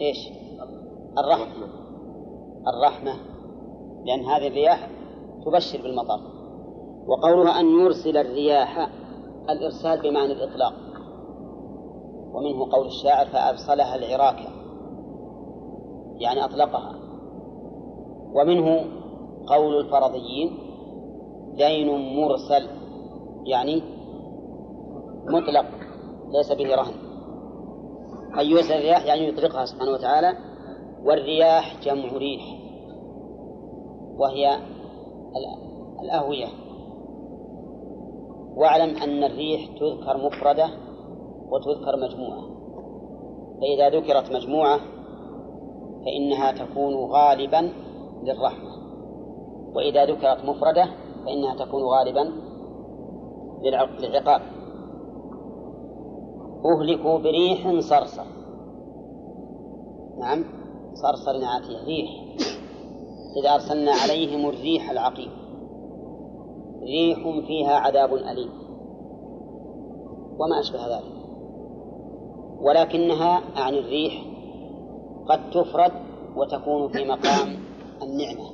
إيش؟ الرحمة. الرحمة. لأن هذه الرياح تبشر بالمطر. وقولها أن يرسل الرياح الإرسال بمعنى الإطلاق. ومنه قول الشاعر فأرسلها العراك. يعني أطلقها. ومنه قول الفرضيين دين مرسل. يعني مطلق ليس به رهن. أن يرسل الرياح يعني يطلقها سبحانه وتعالى. والرياح جمع ريح. وهي الأهوية واعلم أن الريح تذكر مفردة وتذكر مجموعة. فإذا ذكرت مجموعة فإنها تكون غالبا للرحمة. وإذا ذكرت مفردة فإنها تكون غالبا للعقاب. أهلكوا بريح صرصر. نعم صرصر نعاتية ريح. إذا أرسلنا عليهم الريح العقيم. ريح فيها عذاب أليم. وما أشبه ذلك. ولكنها أعني الريح قد تفرد وتكون في مقام النعمة.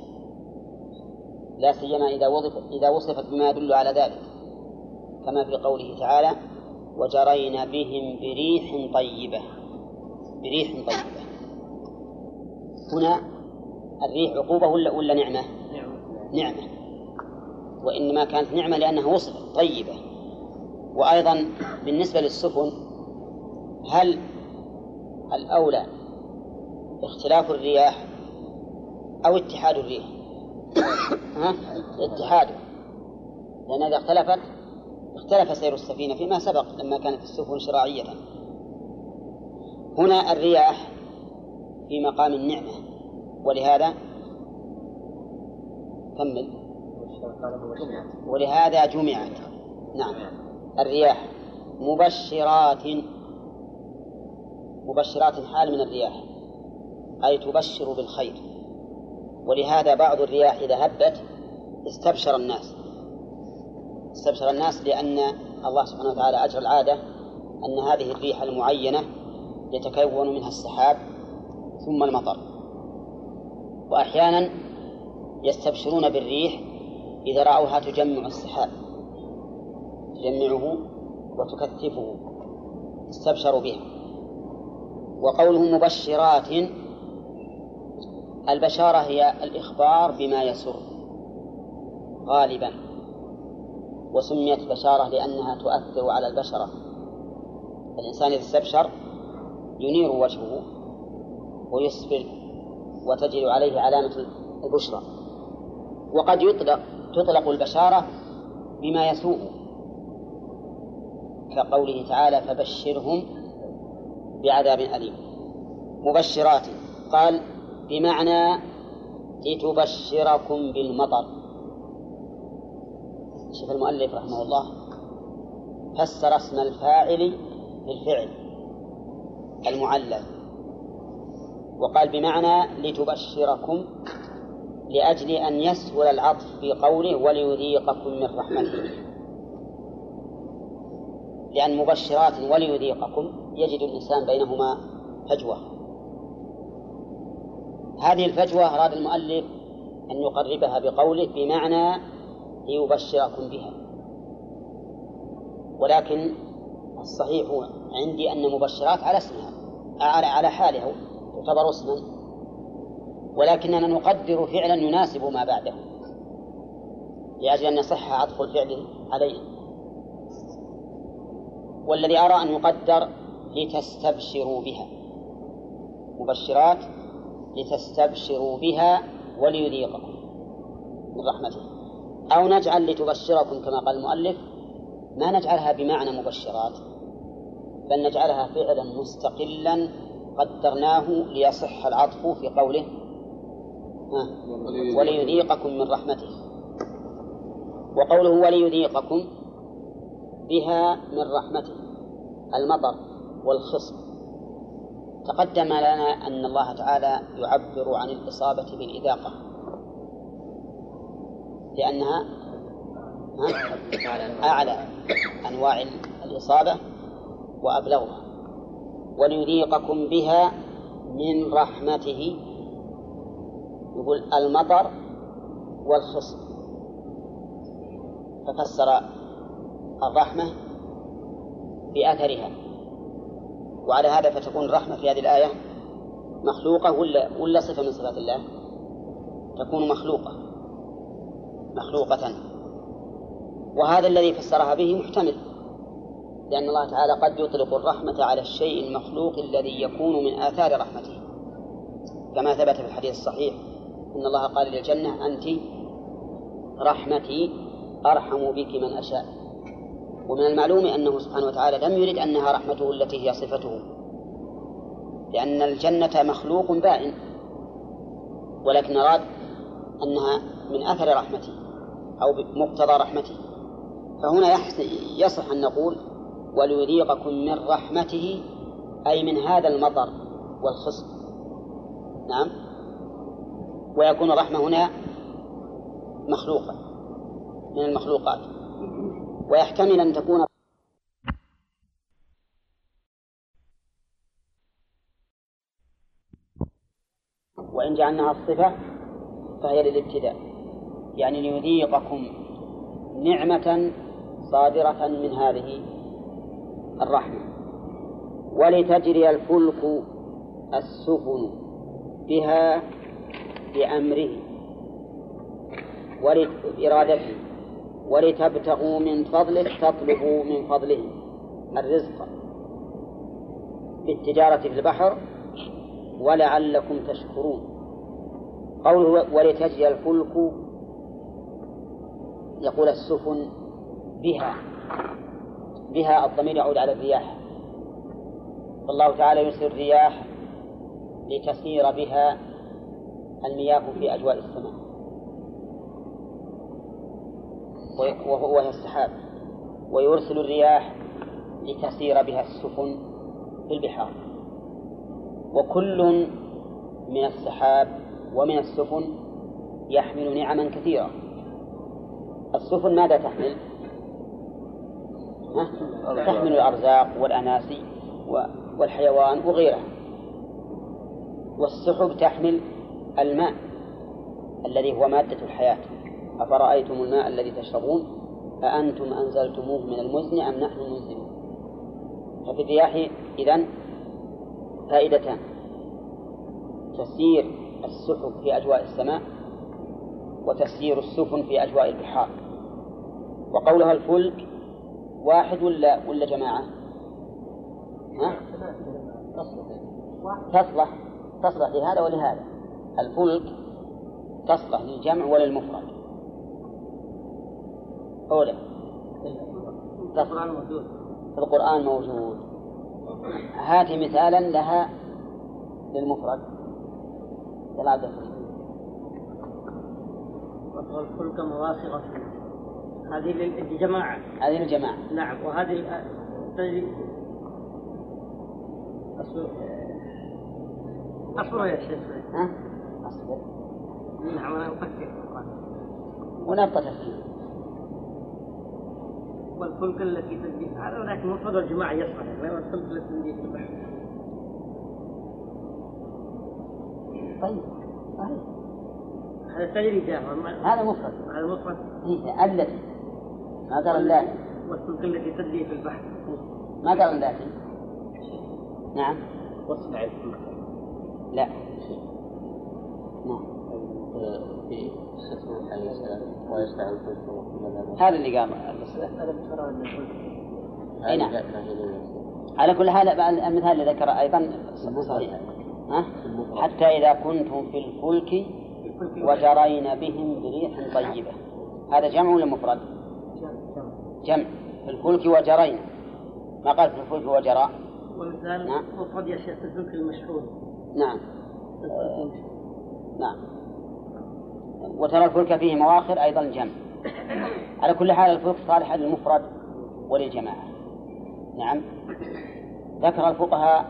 لا سيما إذا وصفت إذا وصفت بما يدل على ذلك. كما في قوله تعالى وجرينا بهم بريح طيبة. بريح طيبة. هنا الريح عقوبة ولا ولا نعمة؟ نعمة وإنما كانت نعمة لأنها وصفت طيبة وأيضا بالنسبة للسفن هل الأولى اختلاف الرياح أو اتحاد الريح؟ *coughs* ها؟ اتحاده لأن إذا اختلفت اختلف سير السفينة فيما سبق لما كانت السفن شراعية هنا الرياح في مقام النعمة ولهذا كمل. ولهذا جمعت. نعم. الرياح. مبشرات. مبشرات حال من الرياح. أي تبشر بالخير. ولهذا بعض الرياح إذا هبت استبشر الناس. استبشر الناس لأن الله سبحانه وتعالى أجرى العادة أن هذه الريح المعينة يتكون منها السحاب ثم المطر. وأحيانا يستبشرون بالريح إذا رأوها تجمع السحاب تجمعه وتكثفه. استبشروا بها. وقوله مبشرات البشارة هي الإخبار بما يسر. غالبا. وسميت بشارة لأنها تؤثر على البشرة. الإنسان إذا استبشر ينير وجهه ويسفر وتجد عليه علامة البشرى. وقد يطلق تطلق البشارة بما يسوء كقوله تعالى فبشرهم بعذاب أليم. مبشرات. قال بمعنى لتبشركم بالمطر. شوف المؤلف رحمه الله فسر اسم الفاعل بالفعل المعلل. وقال بمعنى لتبشركم لأجل أن يسهل العطف في قوله وليذيقكم من رحمته. لأن مبشرات وليذيقكم يجد الإنسان بينهما فجوة. هذه الفجوة أراد المؤلف أن يقربها بقوله بمعنى ليبشركم بها. ولكن الصحيح عندي أن مبشرات على اسمها على حالها تعتبر اسما ولكننا نقدر فعلا يناسب ما بعده. لأجل أن يصح عطف الفعل عليه. والذي أرى أن يقدر لتستبشروا بها. مبشرات لتستبشروا بها وليذيقكم من رحمته أو نجعل لتبشركم كما قال المؤلف ما نجعلها بمعنى مبشرات بل نجعلها فعلا مستقلا قدرناه ليصح العطف في قوله. وليذيقكم. من رحمته. وقوله وليذيقكم بها من رحمته المطر والخصب تقدم لنا أن الله تعالى يعبر عن الإصابة بالإذاقة. لأنها أعلى أنواع الإصابة وأبلغها. وليذيقكم بها من رحمته. يقول المطر والخصب ففسر الرحمة بأثرها وعلى هذا فتكون الرحمة في هذه الآية مخلوقة ولا ولا صفة من صفات الله؟ تكون مخلوقة. مخلوقة. وهذا الذي فسرها به محتمل. لأن الله تعالى قد يطلق الرحمة على الشيء المخلوق الذي يكون من آثار رحمته. كما ثبت في الحديث الصحيح إن الله قال للجنة أنت رحمتي أرحم بك من أشاء. ومن المعلوم أنه سبحانه وتعالى لم يرد أنها رحمته التي هي صفته. لأن الجنة مخلوق بائن. ولكن أراد أنها من أثر رحمته أو مقتضى رحمته. فهنا يصح أن نقول وليذيقكم من رحمته أي من هذا المطر والخصب نعم. ويكون الرحمة هنا مخلوقة من المخلوقات. ويحتمل أن تكون وإن جعلناها الصفة فهي للابتداء. يعني ليذيقكم نعمة صادرة من هذه الرحمة. ولتجري الفلك السفن بها بأمره ولإرادته ولتبتغوا من فضله تطلبوا من فضله الرزق بالتجارة في البحر ولعلكم تشكرون. قوله ولتجري الفلك يقول السفن بها. بها الضمير يعود على الرياح. والله تعالى يرسل الرياح لتسير بها المياه في أجواء السماء. وهو السحاب ويرسل الرياح لتسير بها السفن في البحار. وكل من السحاب ومن السفن يحمل نعما كثيرة. السفن ماذا تحمل؟ تحمل الأرزاق والأناسي والحيوان وغيرها. والسحب تحمل الماء الذي هو مادة الحياة. أفرأيتم الماء الذي تشربون؟ أأنتم أنزلتموه من المزن أم نحن المنزلون ففي الرياح إذن فائدتان. تسير السحب في أجواء السماء وتسيير السفن في أجواء البحار. وقولها الفلك واحد ولا ولا جماعة؟ ها؟ تصلح. تصلح لهذا ولهذا. الفلك تصلح للجمع وللمفرد. أولى تصلح في القرآن موجود. هات مثالا لها للمفرد. يلا عبد الفلك مواصغة هذه للجماعة. هذه للجماعة. نعم وهذه تجري أصبر. يا شيخ. ها؟ أصبر. نعم أنا أفكر. ونبقى تفكير والفلك التي تجري هذا ولكن مفرد الجماعة يصلح غير الفلك التي تجري في البحر طيب صحيح. هذا تجري جاه هذا مفرد. هذا مفرد. هي التي ما قال اللاتي والفلك التي تجري في البحر. ما قال اللاتي نعم. واصنع الفلك لا. نعم. في قصة عليه السلام ويصنع الفلك هذا اللي الفلك أي نعم. على كل حال المثال اللي ذكر أيضا صحيح؟ حتى إذا كنتم في الفلك وجرين بهم بريح طيبة. هذا جمع ولا مفرد؟ جمع في الفلك وجرين. ما قال في الفلك وجرى؟ نعم. مفرد يا شيخ الفلك المشحون. نعم. نعم. وترى الفلك فيه مواخر أيضا جمع. على كل حال الفلك صالح للمفرد وللجماعة. نعم. ذكر الفقهاء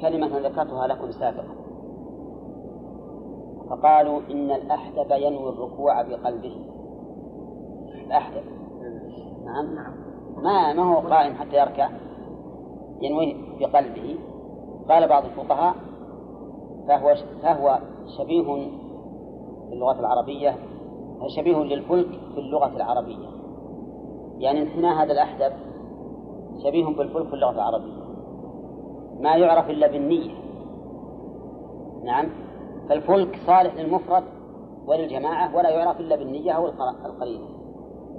كلمة ذكرتها لكم سابقا. فقالوا إن الأحدب ينوي الركوع بقلبه. الأحدب. نعم. ما ما هو قائم حتى يركع؟ ينوي بقلبه قال بعض الفقهاء فهو فهو شبيه في اللغة العربية شبيه للفلك في اللغة العربية. يعني انحناء هذا الأحدب شبيه بالفلك في اللغة العربية. ما يعرف إلا بالنية. نعم. فالفلك صالح للمفرد وللجماعة ولا يعرف إلا بالنية أو القرينة.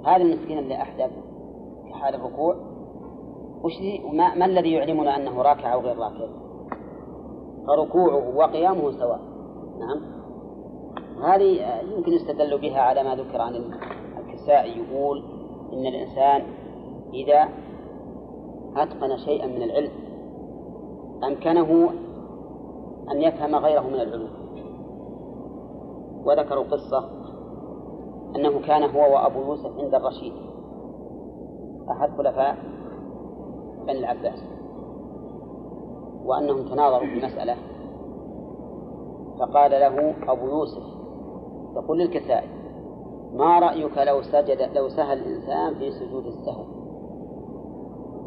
هذا المسكين اللي أحدث في حال الركوع وش ما, ما الذي يعلمنا أنه راكع أو غير راكع؟ فركوعه وقيامه سواء. نعم. هذه يمكن يستدل بها على ما ذكر عن الكسائي يقول إن الإنسان إذا أتقن شيئا من العلم أمكنه أن يفهم غيره من العلوم. وذكروا قصة أنه كان هو وأبو يوسف عند الرشيد. أحد خلفاء بني العباس. وأنهم تناظروا في مسألة. فقال له أبو يوسف يقول للكسائي ما رأيك لو سجد لو سهى الإنسان في سجود السهو؟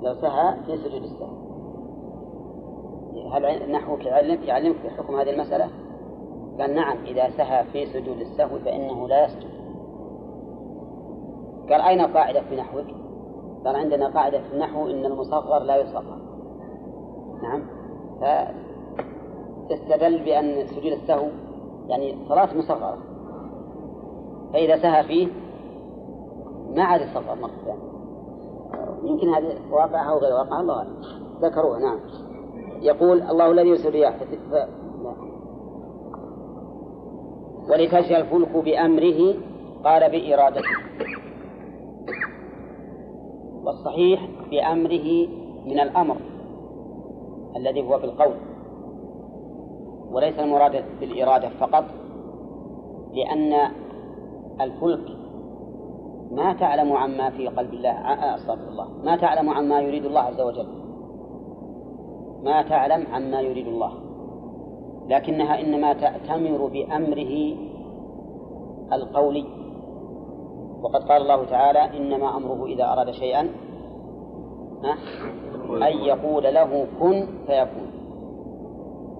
لو سهى في سجود السهو. هل نحوك يعلم يعلمك بحكم هذه المسألة؟ قال نعم إذا سهى في سجود السهو فإنه لا يسجد. قال أين القاعدة في نحوك؟ قال عندنا قاعدة في النحو إن المصغر لا يصغر. نعم. فاستدل بأن سجود السهو يعني صلاة مصغرة. فإذا سهى فيه ما عاد يصغر مرة ثانية يمكن هذه واقعها أو غير واقعها الله أعلم. ذكروها نعم. يقول الله الذي يرسل الرياح. ولتجري الفلك بأمره قال بإرادته. والصحيح بأمره من الأمر الذي هو بالقول وليس المراد بالإرادة فقط لأن الفلك ما تعلم عما في قلب الله أستغفر الله ما تعلم عما يريد الله عز وجل. ما تعلم عما يريد الله. لكنها إنما تأتمر بأمره القولي. وقد قال الله تعالى إنما أمره إذا أراد شيئا أن يقول له كن فيكون.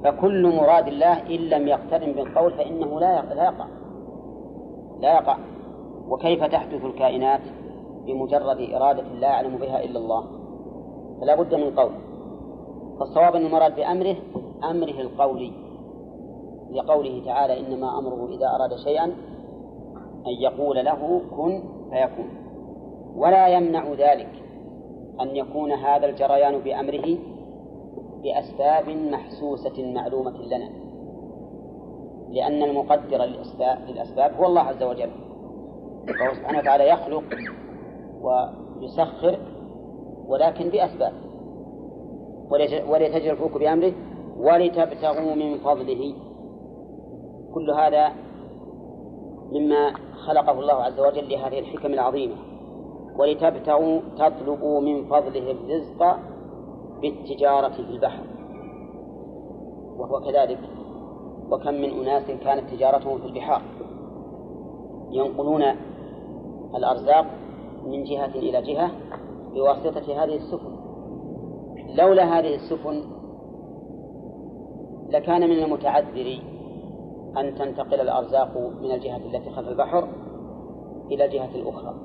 فكل مراد الله إن لم يقترن بالقول فإنه لا يقع. لا يقع. وكيف تحدث الكائنات بمجرد إرادة لا يعلم بها إلا الله؟ فلا بد من قول. فالصواب أن المراد بأمره أمره القولي. لقوله تعالى إنما أمره إذا أراد شيئا أن يقول له كن فيكون. ولا يمنع ذلك أن يكون هذا الجريان بأمره بأسباب محسوسة معلومة لنا. لأن المقدر للأسباب هو الله عز وجل. فهو سبحانه وتعالى يخلق ويسخر ولكن بأسباب. ولتجري بأمره ولتبتغوا من فضله. كل هذا مما خلقه الله عز وجل لهذه الحكم العظيمة. ولتبتغوا تطلبوا من فضله الرزق بالتجارة في البحر. وهو كذلك. وكم من أناس كانت تجارتهم في البحار. ينقلون الأرزاق من جهة إلى جهة بواسطة هذه السفن. لولا هذه السفن لكان من المتعذر أن تنتقل الأرزاق من الجهة التي خلف البحر إلى الجهة الأخرى.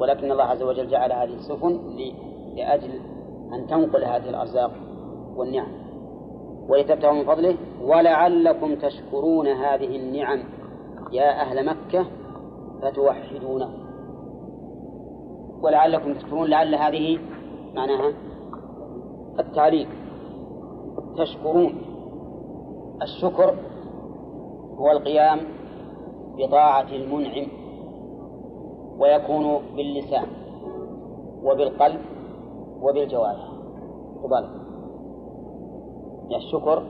ولكن الله عز وجل جعل هذه السفن لأجل أن تنقل هذه الأرزاق والنعم. ولتبتغوا من فضله ولعلكم تشكرون هذه النعم يا أهل مكة فتوحدونه ولعلكم تشكرون لعل هذه معناها التعليق. تشكرون. الشكر هو القيام بطاعة المنعم ويكون باللسان وبالقلب وبالجوارح. تبالغ يعني الشكر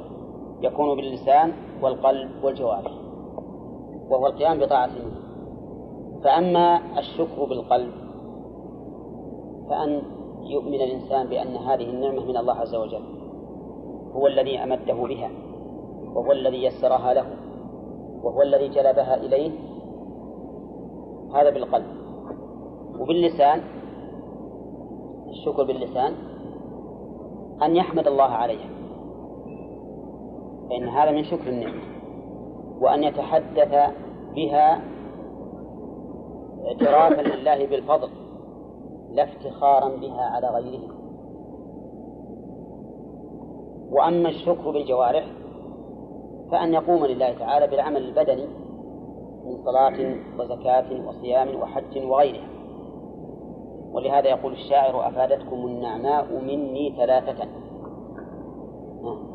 يكون باللسان والقلب والجوارح وهو القيام بطاعة المنعم. فأما الشكر بالقلب فأن يؤمن الإنسان بأن هذه النعمة من الله عز وجل هو الذي أمده بها وهو الذي يسرها له. وهو الذي جلبها إليه هذا بالقلب. وباللسان الشكر باللسان أن يحمد الله عليها فإن هذا من شكر النعمة. وأن يتحدث بها اعترافا لله بالفضل لا افتخارا بها على غيره. وأما الشكر بالجوارح فأن يقوم لله تعالى بالعمل البدني من صلاة وزكاة وصيام وحج وغيرها. ولهذا يقول الشاعر أفادتكم النعماء مني ثلاثة.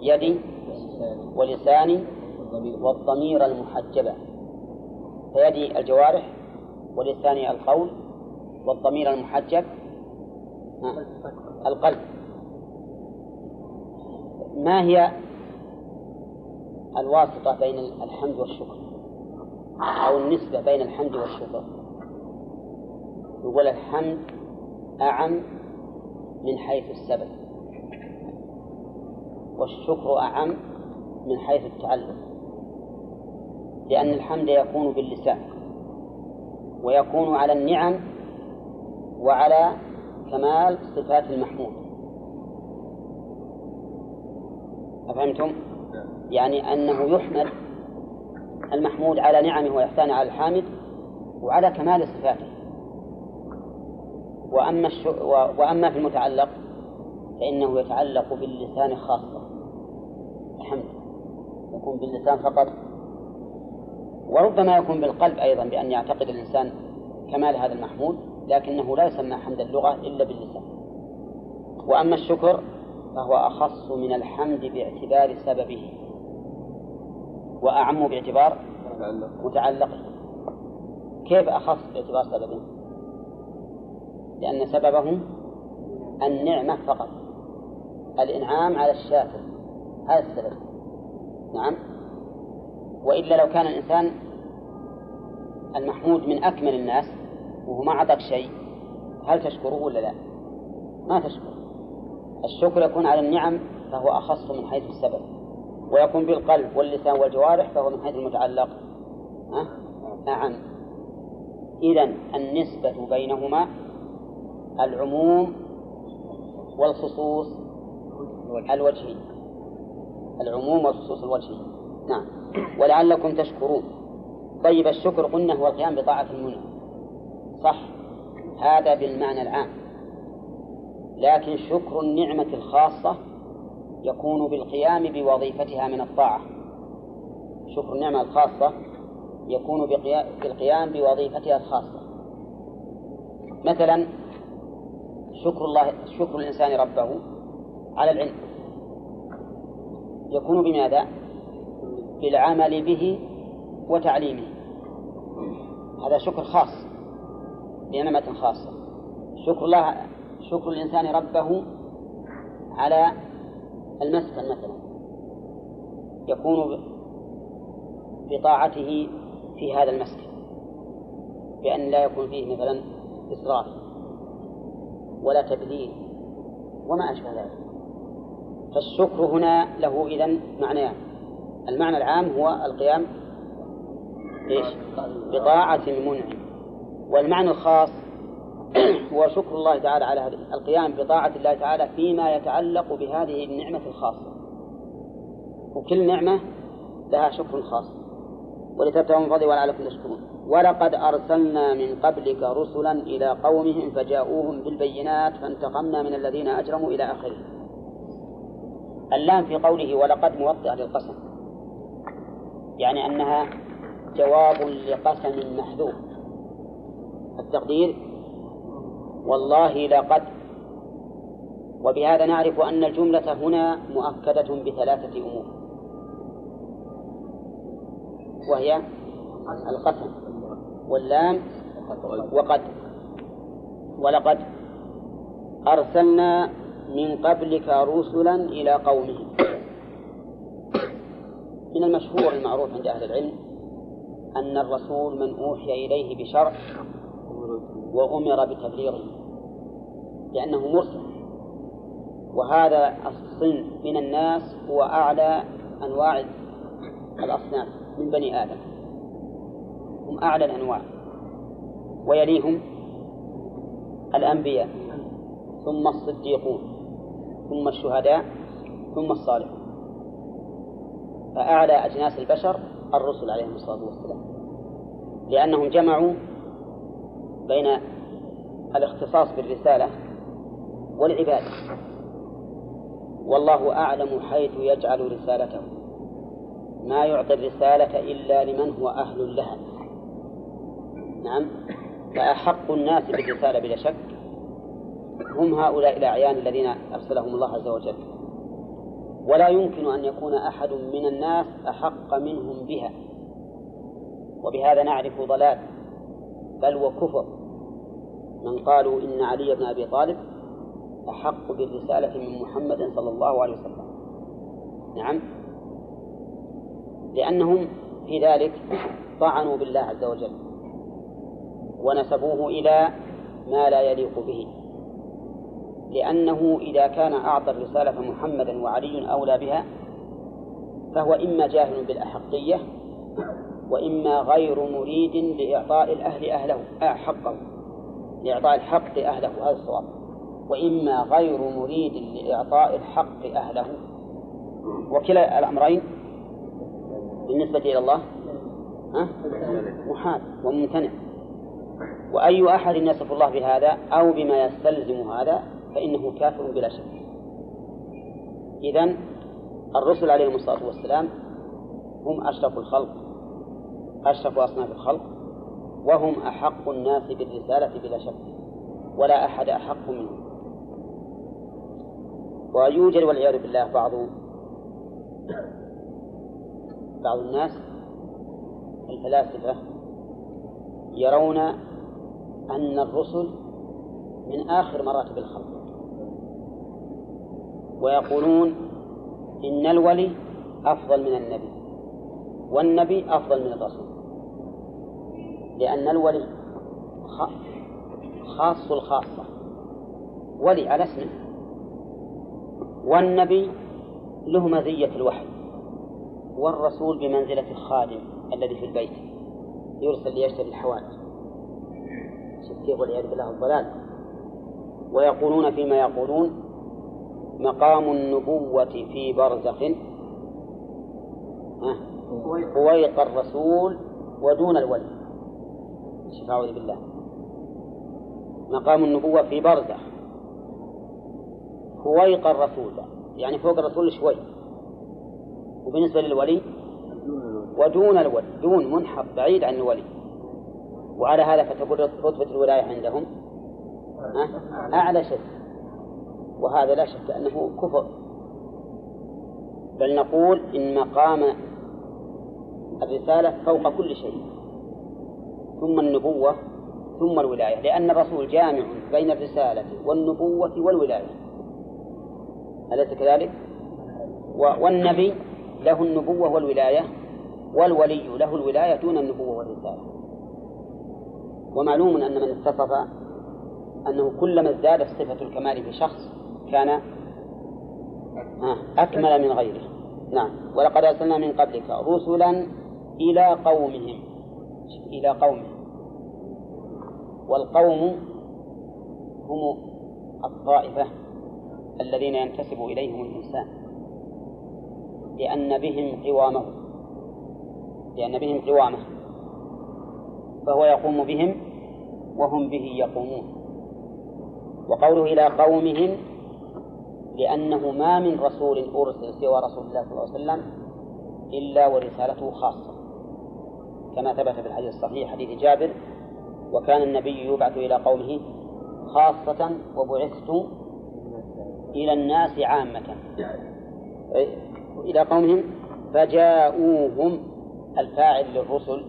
يدي ولساني والضمير المحجبة. فيدي الجوارح ولساني القول والضمير المحجب. القلب. ما هي الواسطة بين الحمد والشكر. أو النسبة بين الحمد والشكر. يقول الحمد أعم من حيث السبب. والشكر أعم من حيث التعلق. لأن الحمد يكون باللسان. ويكون على النعم وعلى كمال صفات المحمود. أفهمتم؟ يعني أنه يحمد المحمود على نعمه وإحسانه على الحامد وعلى كمال صفاته. وأما. وأما في المتعلق فإنه يتعلق باللسان خاصة. الحمد. يكون باللسان فقط. وربما يكون بالقلب أيضا بأن يعتقد الإنسان كمال هذا المحمود لكنه لا يسمى حمد اللغة إلا باللسان. وأما الشكر فهو أخص من الحمد باعتبار سببه. وأعم باعتبار متعلقه كيف أخص باعتبار سببه؟ لأن سببه النعمة فقط. الإنعام على الشاكر. هذا السبب. نعم. وإلا لو كان الإنسان المحمود من أكمل الناس وهو ما أعطاك شيء هل تشكره ولا لا؟ ما تشكر الشكر يكون على النعم فهو أخص من حيث السبب. ويكون بالقلب واللسان والجوارح فهو من حيث المتعلق. أعم إذا النسبة بينهما العموم والخصوص الوجهي. العموم والخصوص الوجهي. نعم. ولعلكم تشكرون. طيب الشكر قلنا هو القيام بطاعة المنعم صح. هذا بالمعنى العام. لكن شكر النعمة الخاصة يكون بالقيام بوظيفتها من الطاعة. شكر النعمة الخاصة يكون بالقيام بوظيفتها الخاصة. مثلا شكر الله شكر الإنسان ربه على العلم. يكون بماذا؟ بالعمل به وتعليمه. هذا شكر خاص بنعمة خاصة. شكر الله شكر الإنسان ربه على المسكن مثلا يكون بطاعته في هذا المسكن بأن لا يكون فيه مثلا إسراف ولا تبذير وما أشبه ذلك. فالشكر هنا له إذن معنيان. المعنى العام هو القيام إيش؟ بطاعة المنعم. والمعنى الخاص *coughs* هو شكر الله تعالى على القيام بطاعة الله تعالى فيما يتعلق بهذه النعمة الخاصة. وكل نعمة لها شكر خاص. ولتبتغوا من فضله ولعلكم تشكرون. ولقد أرسلنا من قبلك رسلا إلى قومهم فجاءوهم بالبينات فانتقمنا من الذين أجرموا إلى آخره. اللام في قوله ولقد موطئة للقسم. يعني أنها جواب لقسم محذوف. التقدير والله لقد وبهذا نعرف أن الجملة هنا مؤكدة بثلاثة أمور. وهي القسم واللام وقد. ولقد. أرسلنا من قبلك رسلا إلى قومهم من المشهور المعروف عند أهل العلم أن الرسول من أوحي إليه بشرع وأمر بتبليغه لأنه مرسل وهذا الصنف من الناس هو أعلى أنواع الأصناف من بني آدم. هم أعلى الأنواع. ويليهم الأنبياء ثم الصديقون ثم الشهداء ثم الصالحون. فأعلى أجناس البشر الرسل عليهم الصلاة والسلام. لأنهم جمعوا بين الاختصاص بالرسالة والعبادة. والله أعلم حيث يجعل رسالته. ما يعطي الرسالة إلا لمن هو أهل لها. نعم. فأحق الناس بالرسالة بلا شك. هم هؤلاء الأعيان الذين أرسلهم الله عز وجل. ولا يمكن أن يكون أحد من الناس أحق منهم بها. وبهذا نعرف ضلال. بل وكفر من قالوا إن علي بن أبي طالب أحق بالرسالة من محمد صلى الله عليه وسلم. نعم. لأنهم في ذلك طعنوا بالله عز وجل ونسبوه إلى ما لا يليق به. لأنه إذا كان أعطى الرسالة محمدا وعلي أولى بها فهو إما جاهل بالأحقية وإما غير مريد لإعطاء الأهل أهله آه حقه لإعطاء الحق أهله هذا الصواب. وإما غير مريد لإعطاء الحق أهله. وكلا الأمرين بالنسبة إلى الله ها؟ محال وممتنع. وأي أحد يصف الله بهذا أو بما يستلزم هذا فإنه كافر بلا شك. إذن الرسل عليهم الصلاة والسلام هم أشرف الخلق. أشرف أصناف الخلق وهم أحق الناس بالرسالة بلا شك ولا أحد أحق منهم. ويوجد والعياذ بالله بعض بعض الناس الفلاسفة يرون أن الرسل من آخر مراتب الخلق ويقولون إن الولي أفضل من النبي والنبي أفضل من الرسول. لأن الولي خاص الخاصة. ولي على اسمه والنبي له مزية الوحي. والرسول بمنزلة الخادم الذي في البيت. يرسل ليشتري الحوائج. شوف كيف والعياذ بالله الضلال. ويقولون فيما يقولون مقام النبوة في برزخ. فويق الرسول ودون الولي. شفاء بالله. مقام النبوة في برزخ فويق الرسول. يعني فوق الرسول شوي. وبالنسبة للولي؟ ودون الولي. دون منحط بعيد عن الولي. وعلى هذا فتقول رتبة الولاية عندهم؟ أعلى شيء. وهذا لا شك أنه كفر. بل نقول إن مقام الرسالة فوق كل شيء. ثم النبوة ثم الولاية لأن الرسول جامع بين الرسالة والنبوة والولاية. أليس كذلك؟ والنبي له النبوة والولاية والولي له الولاية دون النبوة والرسالة. ومعلوم أن من اتصف أنه كلما ازدادت صفة الكمال في شخص كان آه، أكمل من غيره. نعم. ولقد أرسلنا من قبلك رسلا إلى قومهم. إلى قومهم والقوم هم الطائفة الذين ينتسب إليهم الإنسان. لأن بهم قوامه. لأن بهم قوامه. فهو يقوم بهم وهم به يقومون. وقوله إلى قومهم لأنه ما من رسول أرسل سوى رسول الله صلى الله عليه وسلم إلا ورسالته خاصة. كما ثبت في الحديث الصحيح حديث جابر وكان النبي يبعث إلى قومه خاصة وبعثت إلى الناس عامة. إلى قومهم فجاءوهم الفاعل للرسل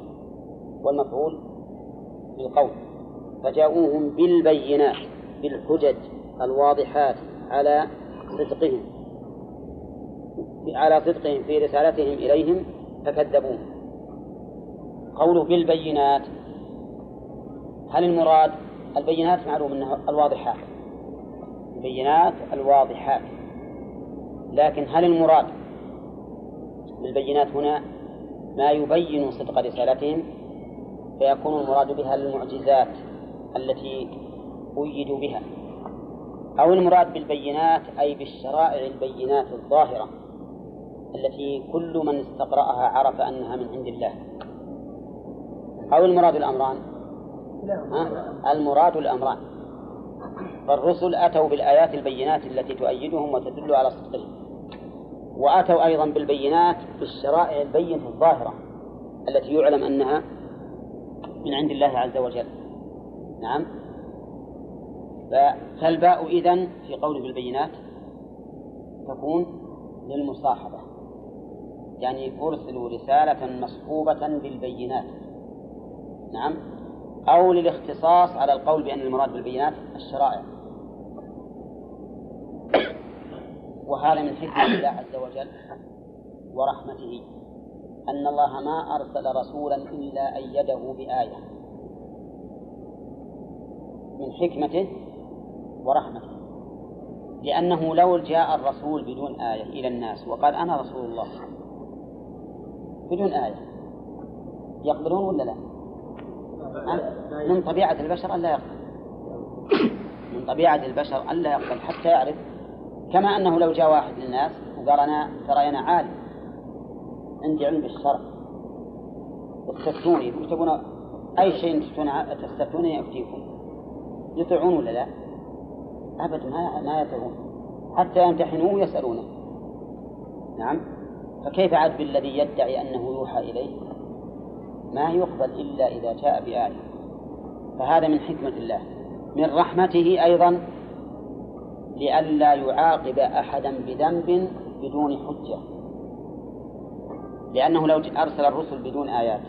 والمفعول للقوم فجاءوهم بالبينات بالحجج الواضحات على صدقهم على صدقهم في رسالتهم إليهم فكذبوه قوله بالبينات. هل المراد البينات معلوم أنها الواضحات البينات الواضحات لكن هل المراد بالبينات هنا ما يبين صدق رسالتهم؟ فيكون المراد بها المعجزات التي أيدوا بها. أو المراد بالبينات أي بالشرائع البينات الظاهرة التي كل من استقرأها عرف أنها من عند الله. أو المراد الأمران؟ ها؟ المراد الأمران. فالرسل أتوا بالآيات البينات التي تؤيدهم وتدل على صدقهم وأتوا أيضا بالبينات بالشرائع البينة الظاهرة التي يعلم أنها من عند الله عز وجل. نعم. فالباء إذن في قوله بالبينات تكون للمصاحبة. يعني أرسلوا رسالة مصحوبة بالبينات. نعم. أو للاختصاص على القول بأن المراد بالبينات الشرائع. *coughs* وهذا من حكمة الله عز وجل ورحمته. أن الله ما أرسل رسولا إلا أيده بآية. من حكمته ورحمته. لأنه لو جاء الرسول بدون آية إلى الناس وقال أنا رسول الله. بدون آية. يقبلون ولا لا؟ من طبيعة البشر ألا يقبل. *coughs* من طبيعة البشر ألا يقبل حتى يعرف. كما أنه لو جاء واحد للناس وقال أنا ترى أنا عالم. عندي علم بالشرع. استفتوني تبون أي شيء تستفتوني أفتيكم يطيعون ولا لا؟ أبدا ما ما يطيعون. حتى يمتحنوه ويسألونه. نعم. فكيف عاد بالذي يدعي أنه يوحى إليه؟ ما يقبل إلا إذا جاء بآية. فهذا من حكمة الله. من رحمته أيضا لئلا يعاقب أحدا بذنب بدون حجة. لأنه لو أرسل الرسل بدون آيات.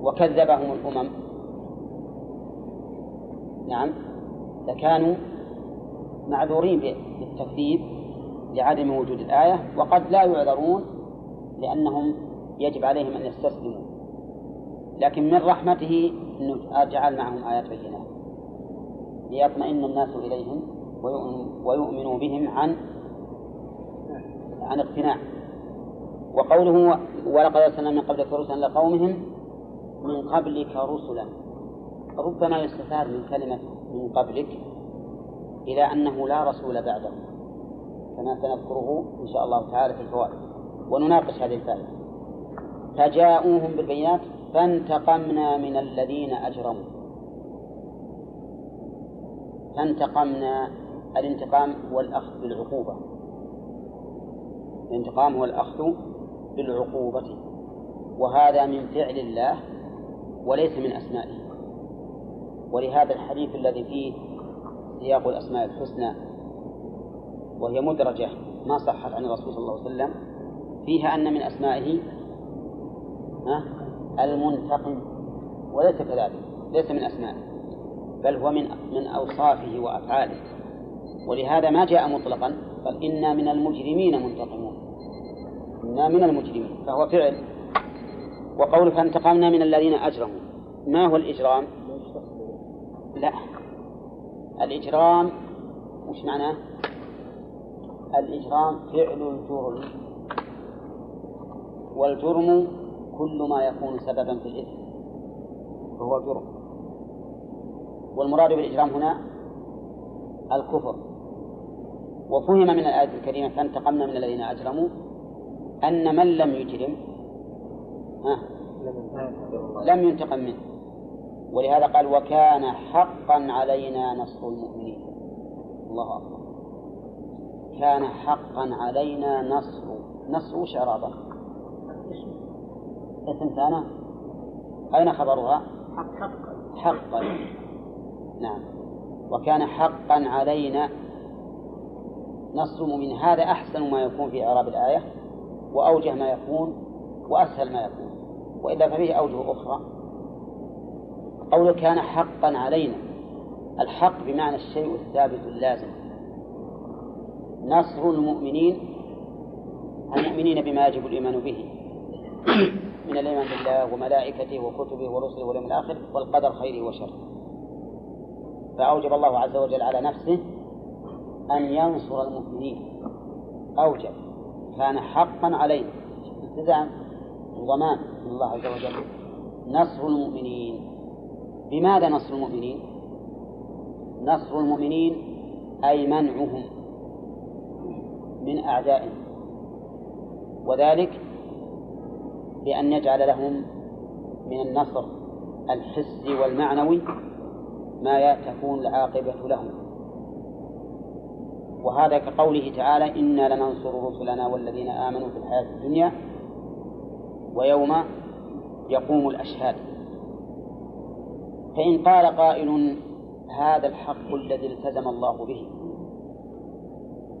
وكذبهم الأمم. نعم. لكانوا معذورين بالتكذيب لعدم وجود الآية. وقد لا يعذرون لأنهم يجب عليهم أن يستسلموا. لكن من رحمته أنه جعل معهم آيات بينات. ليطمئن الناس إليهم ويؤمنوا بهم عن عن اقتناع. وقوله ولقد أرسلنا من قبلك رسلا لقومهم من قبلك رسلا. ربما يستفاد من كلمة من قبلك إلى أنه لا رسول بعده كما سنذكره إن شاء الله تعالى في الفوائد. ونناقش هذه الفائدة. فجاءوهم بالبينات فانتقمنا من الذين أجرموا. فانتقمنا الانتقام هو الأخذ بالعقوبة. الانتقام هو الأخذ بالعقوبة. وهذا من فعل الله وليس من أسمائه. ولهذا الحديث الذي فيه سياق الأسماء الحسنى وهي مدرجة ما صحت عن الرسول صلى الله عليه وسلم فيها أن من أسمائه المنتقم. وليس كذلك ليس من أسمائه بل هو من من أوصافه وأفعاله. ولهذا ما جاء مطلقا قال إنا من المجرمين منتقمون. إنا من المجرمين فهو فعل. وقول فانتقمنا من الذين أجرموا. ما هو الإجرام؟ لا. الإجرام وش معناه؟ الإجرام فعل الجرم. والجرم كل ما يكون سببا في الإثم فهو جرم. والمراد بالإجرام هنا الكفر. وفهم من الآية الكريمة فانتقمنا من الذين أجرموا أن من لم يجرم لم ينتقم منه. ولهذا قال وكان حقا علينا نصر المؤمنين. الله أكبر. كان حقا علينا نصر نصر وش إعرابه؟ اسم ثاني أين خبرها؟ حق حقا. حقا. نعم. وكان حقا علينا نصر المؤمنين هذا أحسن ما يكون في إعراب الآية وأوجه ما يكون وأسهل ما يكون. وإلا ففيه أوجه أخرى. قوله كان حقا علينا. الحق بمعنى الشيء الثابت اللازم. نصر المؤمنين المؤمنين بما يجب الإيمان به. من الإيمان بالله وملائكته وكتبه ورسله واليوم الآخر والقدر خيره وشره. فأوجب الله عز وجل على نفسه أن ينصر المؤمنين. أوجب. كان حقا عليه. التزام وضمان من الله عز وجل. نصر المؤمنين. بماذا نصر المؤمنين؟ نصر المؤمنين أي منعهم من أعدائهم. وذلك بأن يجعل لهم من النصر الحسي والمعنوي ما تكون العاقبة لهم. وهذا كقوله تعالى إنا لننصر رسلنا والذين آمنوا في الحياة الدنيا ويوم يقوم الأشهاد. فإن قال قائل هذا الحق الذي التزم الله به.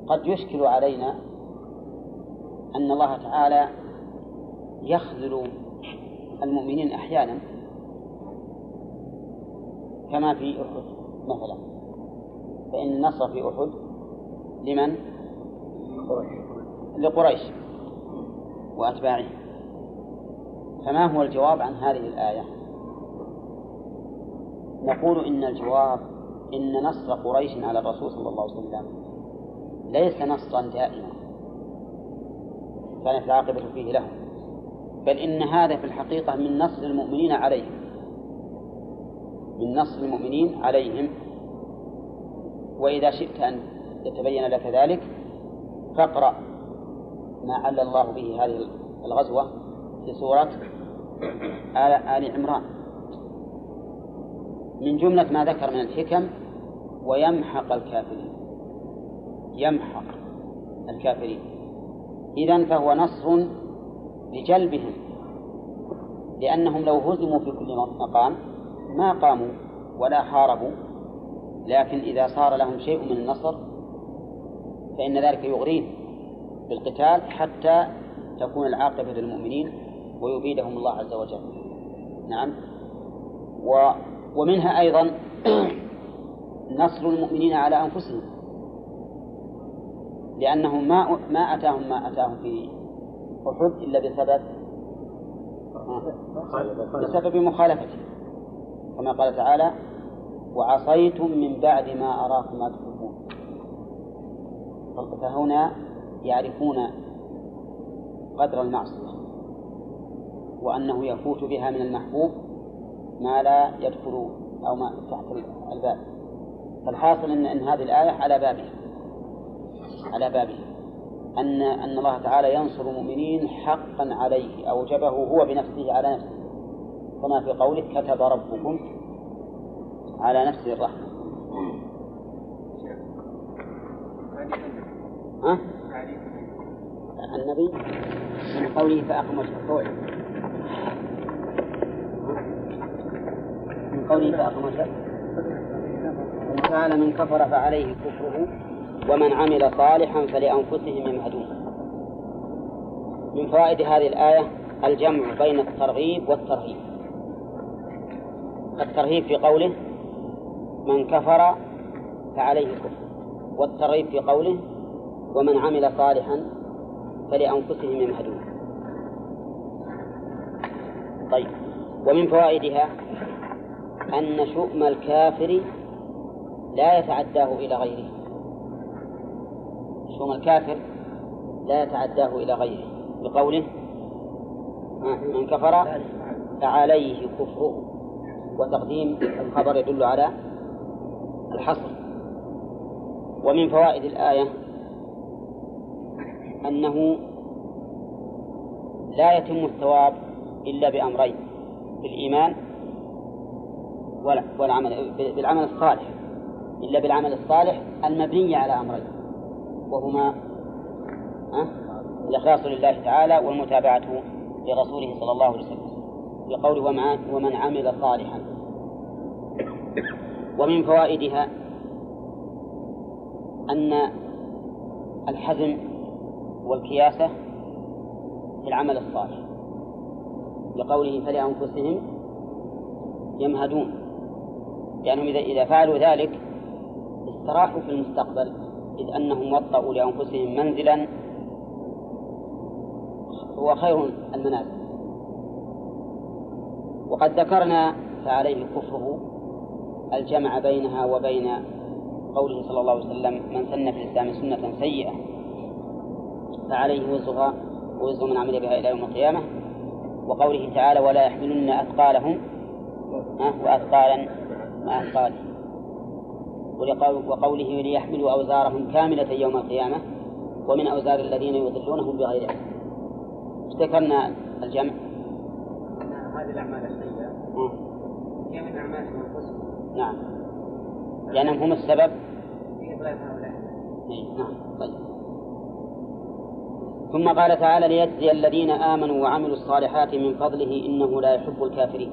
قد يشكل علينا أن الله تعالى يخذل المؤمنين أحيانا كما في أحد مثلا فإن النصر في أحد لمن؟ لقريش وأتباعه فما هو الجواب عن هذه الآية؟ نقول إن الجواب إن نصر قريش على الرسول صلى الله عليه وسلم ليس نصرا دائما كانت العاقبة فيه لهم بل إن هذا في الحقيقة من نصر المؤمنين عليهم. من نصر المؤمنين عليهم. وإذا شئت أن يتبين لك ذلك فاقرأ ما عل الله به هذه الغزوة في سورة آل, آل عمران. من جملة ما ذكر من الحكم ويمحق الكافرين. يمحق الكافرين. إذا فهو نصر لجلبهم لأنهم لو هزموا في كل مقام ما قاموا ولا حاربوا لكن إذا صار لهم شيء من النصر فإن ذلك يغريهم بالقتال حتى تكون العاقبة للمؤمنين ويبيدهم الله عز وجل. نعم. و ومنها أيضا *clears throat* نصر المؤمنين على أنفسهم لأنهم ما ما أتاهم ما أتاهم في أحد إلا بسبب بسبب مخالفته. كما قال تعالى وعصيتم من بعد ما أراكم ما تحبون. فهنا يعرفون قدر المعصية وأنه يفوت بها من المحبوب ما لا يدخل أو ما تحت الباب فالحاصل أن, هذه الآية على بابها. على بابها. أن أن الله تعالى ينصر المؤمنين حقا عليه أوجبه هو بنفسه على نفسه. كما في قوله كتب ربكم على نفسه الرحمة. ها؟ النبي من قوله فأقم وجهك من قوله فأقم وجهك كان من كفر فعليه كفره. ومن عمل صالحا فلأنفسهم يمهدون. من فوائد هذه الآية الجمع بين الترغيب والترهيب. الترهيب في قوله من كفر فعليه كفر والترغيب في قوله ومن عمل صالحا فلأنفسهم يمهدون. طيب ومن فوائدها أن شؤم الكافر لا يتعداه إلى غيره. شؤم الكافر لا يتعداه إلى غيره بقوله من كفر فعليه كفره وتقديم الخبر يدل على الحصر. ومن فوائد الآية أنه لا يتم الثواب إلا بأمرين بالإيمان والعمل بالعمل الصالح إلا بالعمل الصالح المبني على أمرين. وهما الإخلاص لله تعالى والمتابعة لرسوله صلى الله عليه وسلم. بقوله ومن عمل صالحا. ومن فوائدها أن الحزم والكياسة في العمل الصالح. لقوله فلأنفسهم يمهدون. لأنهم إذا إذا فعلوا ذلك استراحوا في المستقبل. إذ أنهم وطأوا لأنفسهم منزلا. هو خير المنازل. وقد ذكرنا فعليه كفره الجمع بينها وبين قوله صلى الله عليه وسلم من سن في الإسلام سنة سيئة فعليه وزرها ووزر من عمل بها إلى يوم القيامة. وقوله تعالى ولا يحملن أثقالهم وأثقالا مع أثقالهم. وقوله ليحملوا أوزارهم كاملة يوم القيامة ومن أوزار الذين يضلونهم بغير علم. ذكرنا الجمع. هذه الأعمال السيئة. هي من أعمال أنفسهم. نعم. لأنهم هم السبب. في إضلال هؤلاء. نعم طيب. ثم قال تعالى ليجزي الذين آمنوا وعملوا الصالحات من فضله إنه لا يحب الكافرين.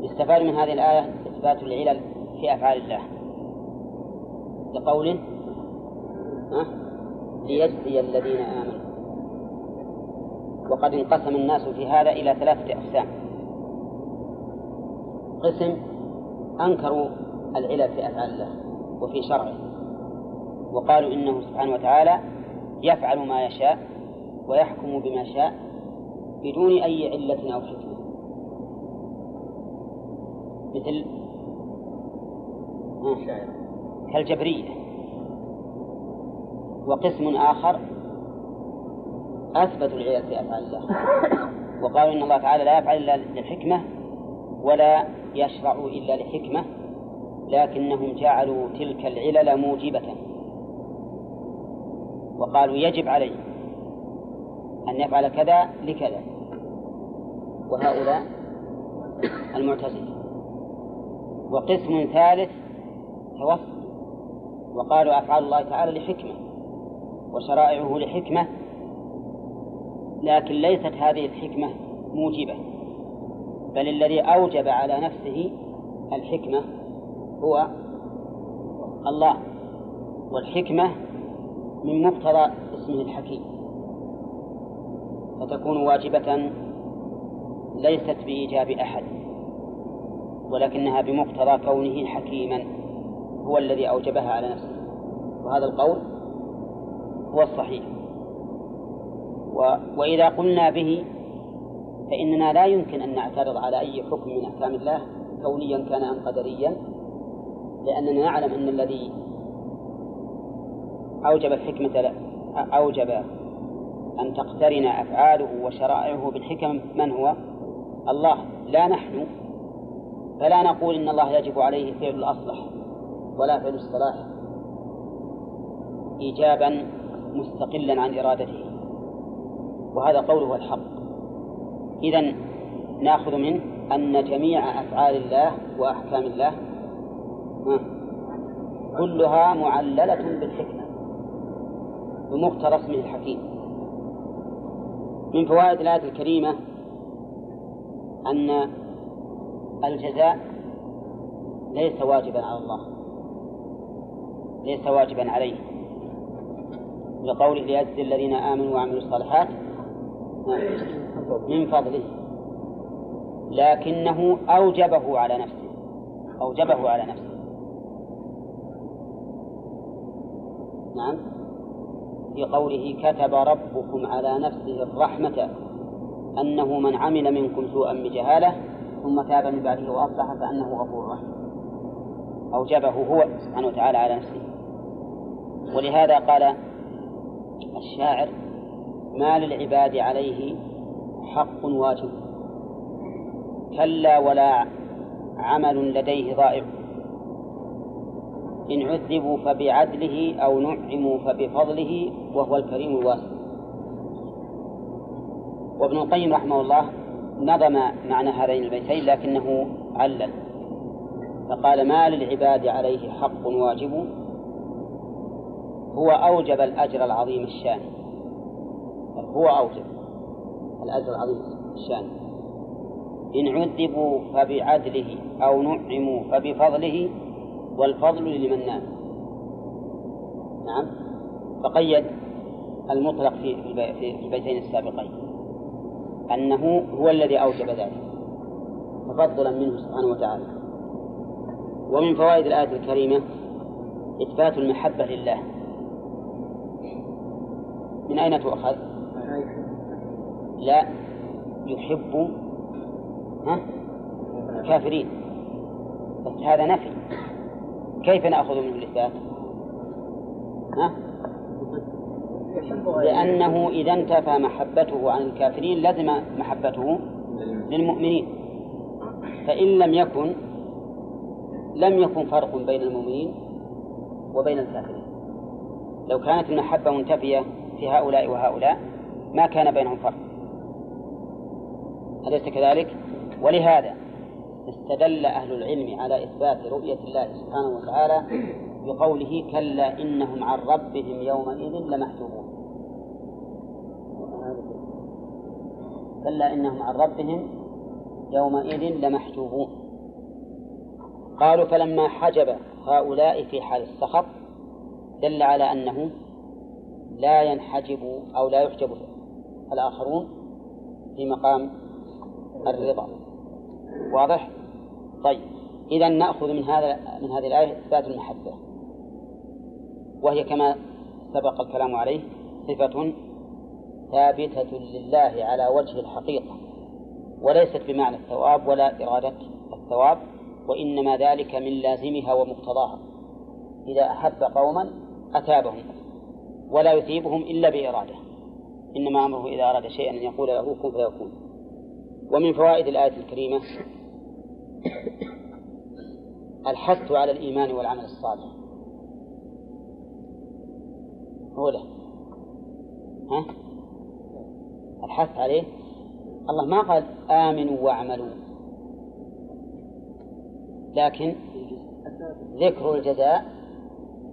يستفاد من هذه الآية إثبات العلل. في أفعال الله. ها؟ ليجزي الذين آمنوا. وقد انقسم الناس في هذا إلى ثلاثة أقسام. قسم أنكروا العلل في أفعال الله وفي شرعه. وقالوا إنه سبحانه وتعالى يفعل ما يشاء ويحكم بما شاء بدون أي علة أو حكمة. مثل كالجبرية. وقسم آخر أثبتوا في أفعال الله. وقالوا إن الله تعالى لا يفعل إلا للحكمة ولا يشرع إلا لحكمة لكنهم جعلوا تلك العلل موجبة. وقالوا يجب عليه أن يفعل كذا لكذا. وهؤلاء المعتزلة. وقسم ثالث توسط وقالوا أفعال الله تعالى لحكمة وشرائعه لحكمة لكن ليست هذه الحكمة موجبة بل الذي أوجب على نفسه الحكمة هو الله والحكمة من مقتضى اسمه الحكيم. فتكون واجبة ليست بإيجاب أحد ولكنها بمقتضى كونه حكيما. هو الذي أوجبها على نفسه. وهذا القول هو الصحيح. و... وإذا قلنا به فإننا لا يمكن أن نعترض على أي حكم من أحكام الله كونيا كان أم قدريا لأننا نعلم أن الذي أوجب الحكمة أوجب أن تقترن أفعاله وشرائعه بالحكم من هو؟ الله. لا نحن. فلا نقول إن الله يجب عليه فعل الأصلح. ولا فعل الصلاح إيجابا مستقلا عن إرادته. وهذا قوله الحق. إذا نأخذ منه أن جميع أفعال الله وأحكام الله كلها معللة بالحكمة بمقتضى اسمه الحكيم. من فوائد الآية الكريمة أن الجزاء ليس واجبا على الله. ليس واجبا عليه. لقوله ليجزي الذين آمنوا وعملوا الصالحات من فضله. لكنه أوجبه على نفسه. أوجبه على نفسه. نعم. في قوله كتب ربكم على نفسه الرحمة أنه من عمل منكم سوءا بجهالة ثم تاب من بعده وأصلح فأنه غفور رحيم. أوجبه هو سبحانه وتعالى على نفسه. ولهذا قال الشاعر ما للعباد عليه حق واجب كلا ولا عمل لديه ضائع. إن عذبوا فبعدله أو نعموا فبفضله وهو الكريم الواسع. وابن القيم رحمه الله نظم معنى هذين البيتين لكنه علل فقال ما للعباد عليه حق واجب هو أوجب الأجر العظيم الشان. هو أوجب الأجر العظيم الشان. إن عذبوا فبعدله أو نعموا فبفضله والفضل لمن نام نعم. فقيد المطلق في في البيتين السابقين أنه هو الذي أوجب ذلك تفضلا منه سبحانه وتعالى. ومن فوائد الآية الكريمة إثبات المحبة لله. من أين تؤخذ؟ لا يحب ها؟ الكافرين بس هذا نفي كيف نأخذ منه الإثبات؟ ها؟ لأنه إذا انتفى محبته عن الكافرين لزم محبته للمؤمنين فإن لم يكن لم يكن فرق بين المؤمنين وبين الكافرين لو كانت المحبة منتفية في هؤلاء وهؤلاء ما كان بينهم فرق. أليس كذلك؟ ولهذا استدل أهل العلم على إثبات رؤية الله سبحانه وتعالى بقوله كلا إنهم عن ربهم يومئذ لمحجوبون. كلا إنهم عن ربهم يومئذ لمحجوبون. قالوا فلما حجب هؤلاء في حال السخط دل على أنه لا ينحجب أو لا يحجب الآخرون في مقام الرضا. واضح؟ طيب. إذا نأخذ من هذا من هذه الآية إثبات المحبة. وهي كما سبق الكلام عليه صفة ثابتة لله على وجه الحقيقة وليست بمعنى الثواب ولا إرادة الثواب وإنما ذلك من لازمها ومقتضاها. إذا أحب قوما أثابهم. ولا يثيبهم إلا بإرادة. إنما أمره إذا أراد شيئا أن يقول له كن فيكون. ومن فوائد الآية الكريمة الحث على الإيمان والعمل الصالح. هو له ها؟ الحث عليه. الله ما قال آمنوا واعملوا. لكن ذكر الجزاء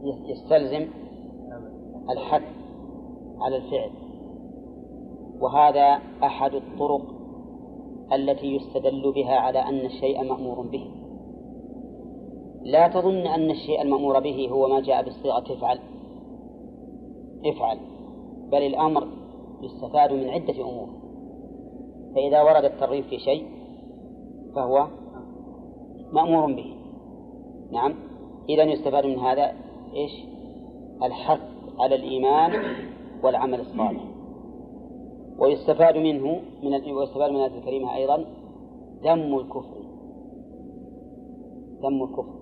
يستلزم الحث على الفعل. وهذا أحد الطرق التي يستدل بها على أن الشيء مأمور به. لا تظن أن الشيء المأمور به هو ما جاء بالصيغة افعل. افعل. بل الأمر يستفاد من عدة أمور. فإذا ورد الترغيب في شيء فهو مأمور به. نعم. إذا يستفاد من هذا إيش؟ الحث على الإيمان والعمل الصالح. ويستفاد منه من ويستفاد من الآية الكريمة أيضا ذم الكفر. ذم الكفر.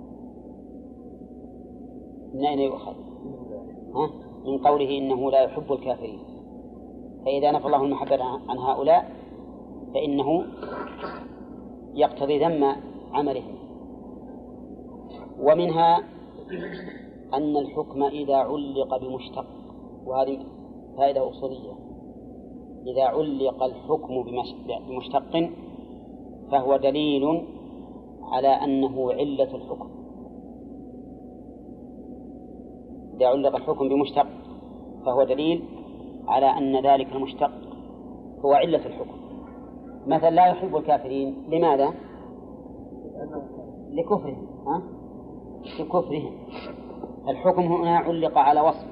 من أين يؤخذ؟ ها؟ من قوله إنه لا يحب الكافرين. فإذا نفى الله المحبة عن هؤلاء فإنه يقتضي ذم عملهم. ومنها أن الحكم إذا علق بمشتق وهذه فائدة أصولية إذا علق الحكم بمشتق فهو دليل على أنه علة الحكم إذا علق الحكم بمشتق فهو دليل على أن ذلك المشتق هو علة الحكم مثلا لا يحب الكافرين لماذا؟ لكفرهم ها؟ لكفرهم الحكم هنا علق على وصف.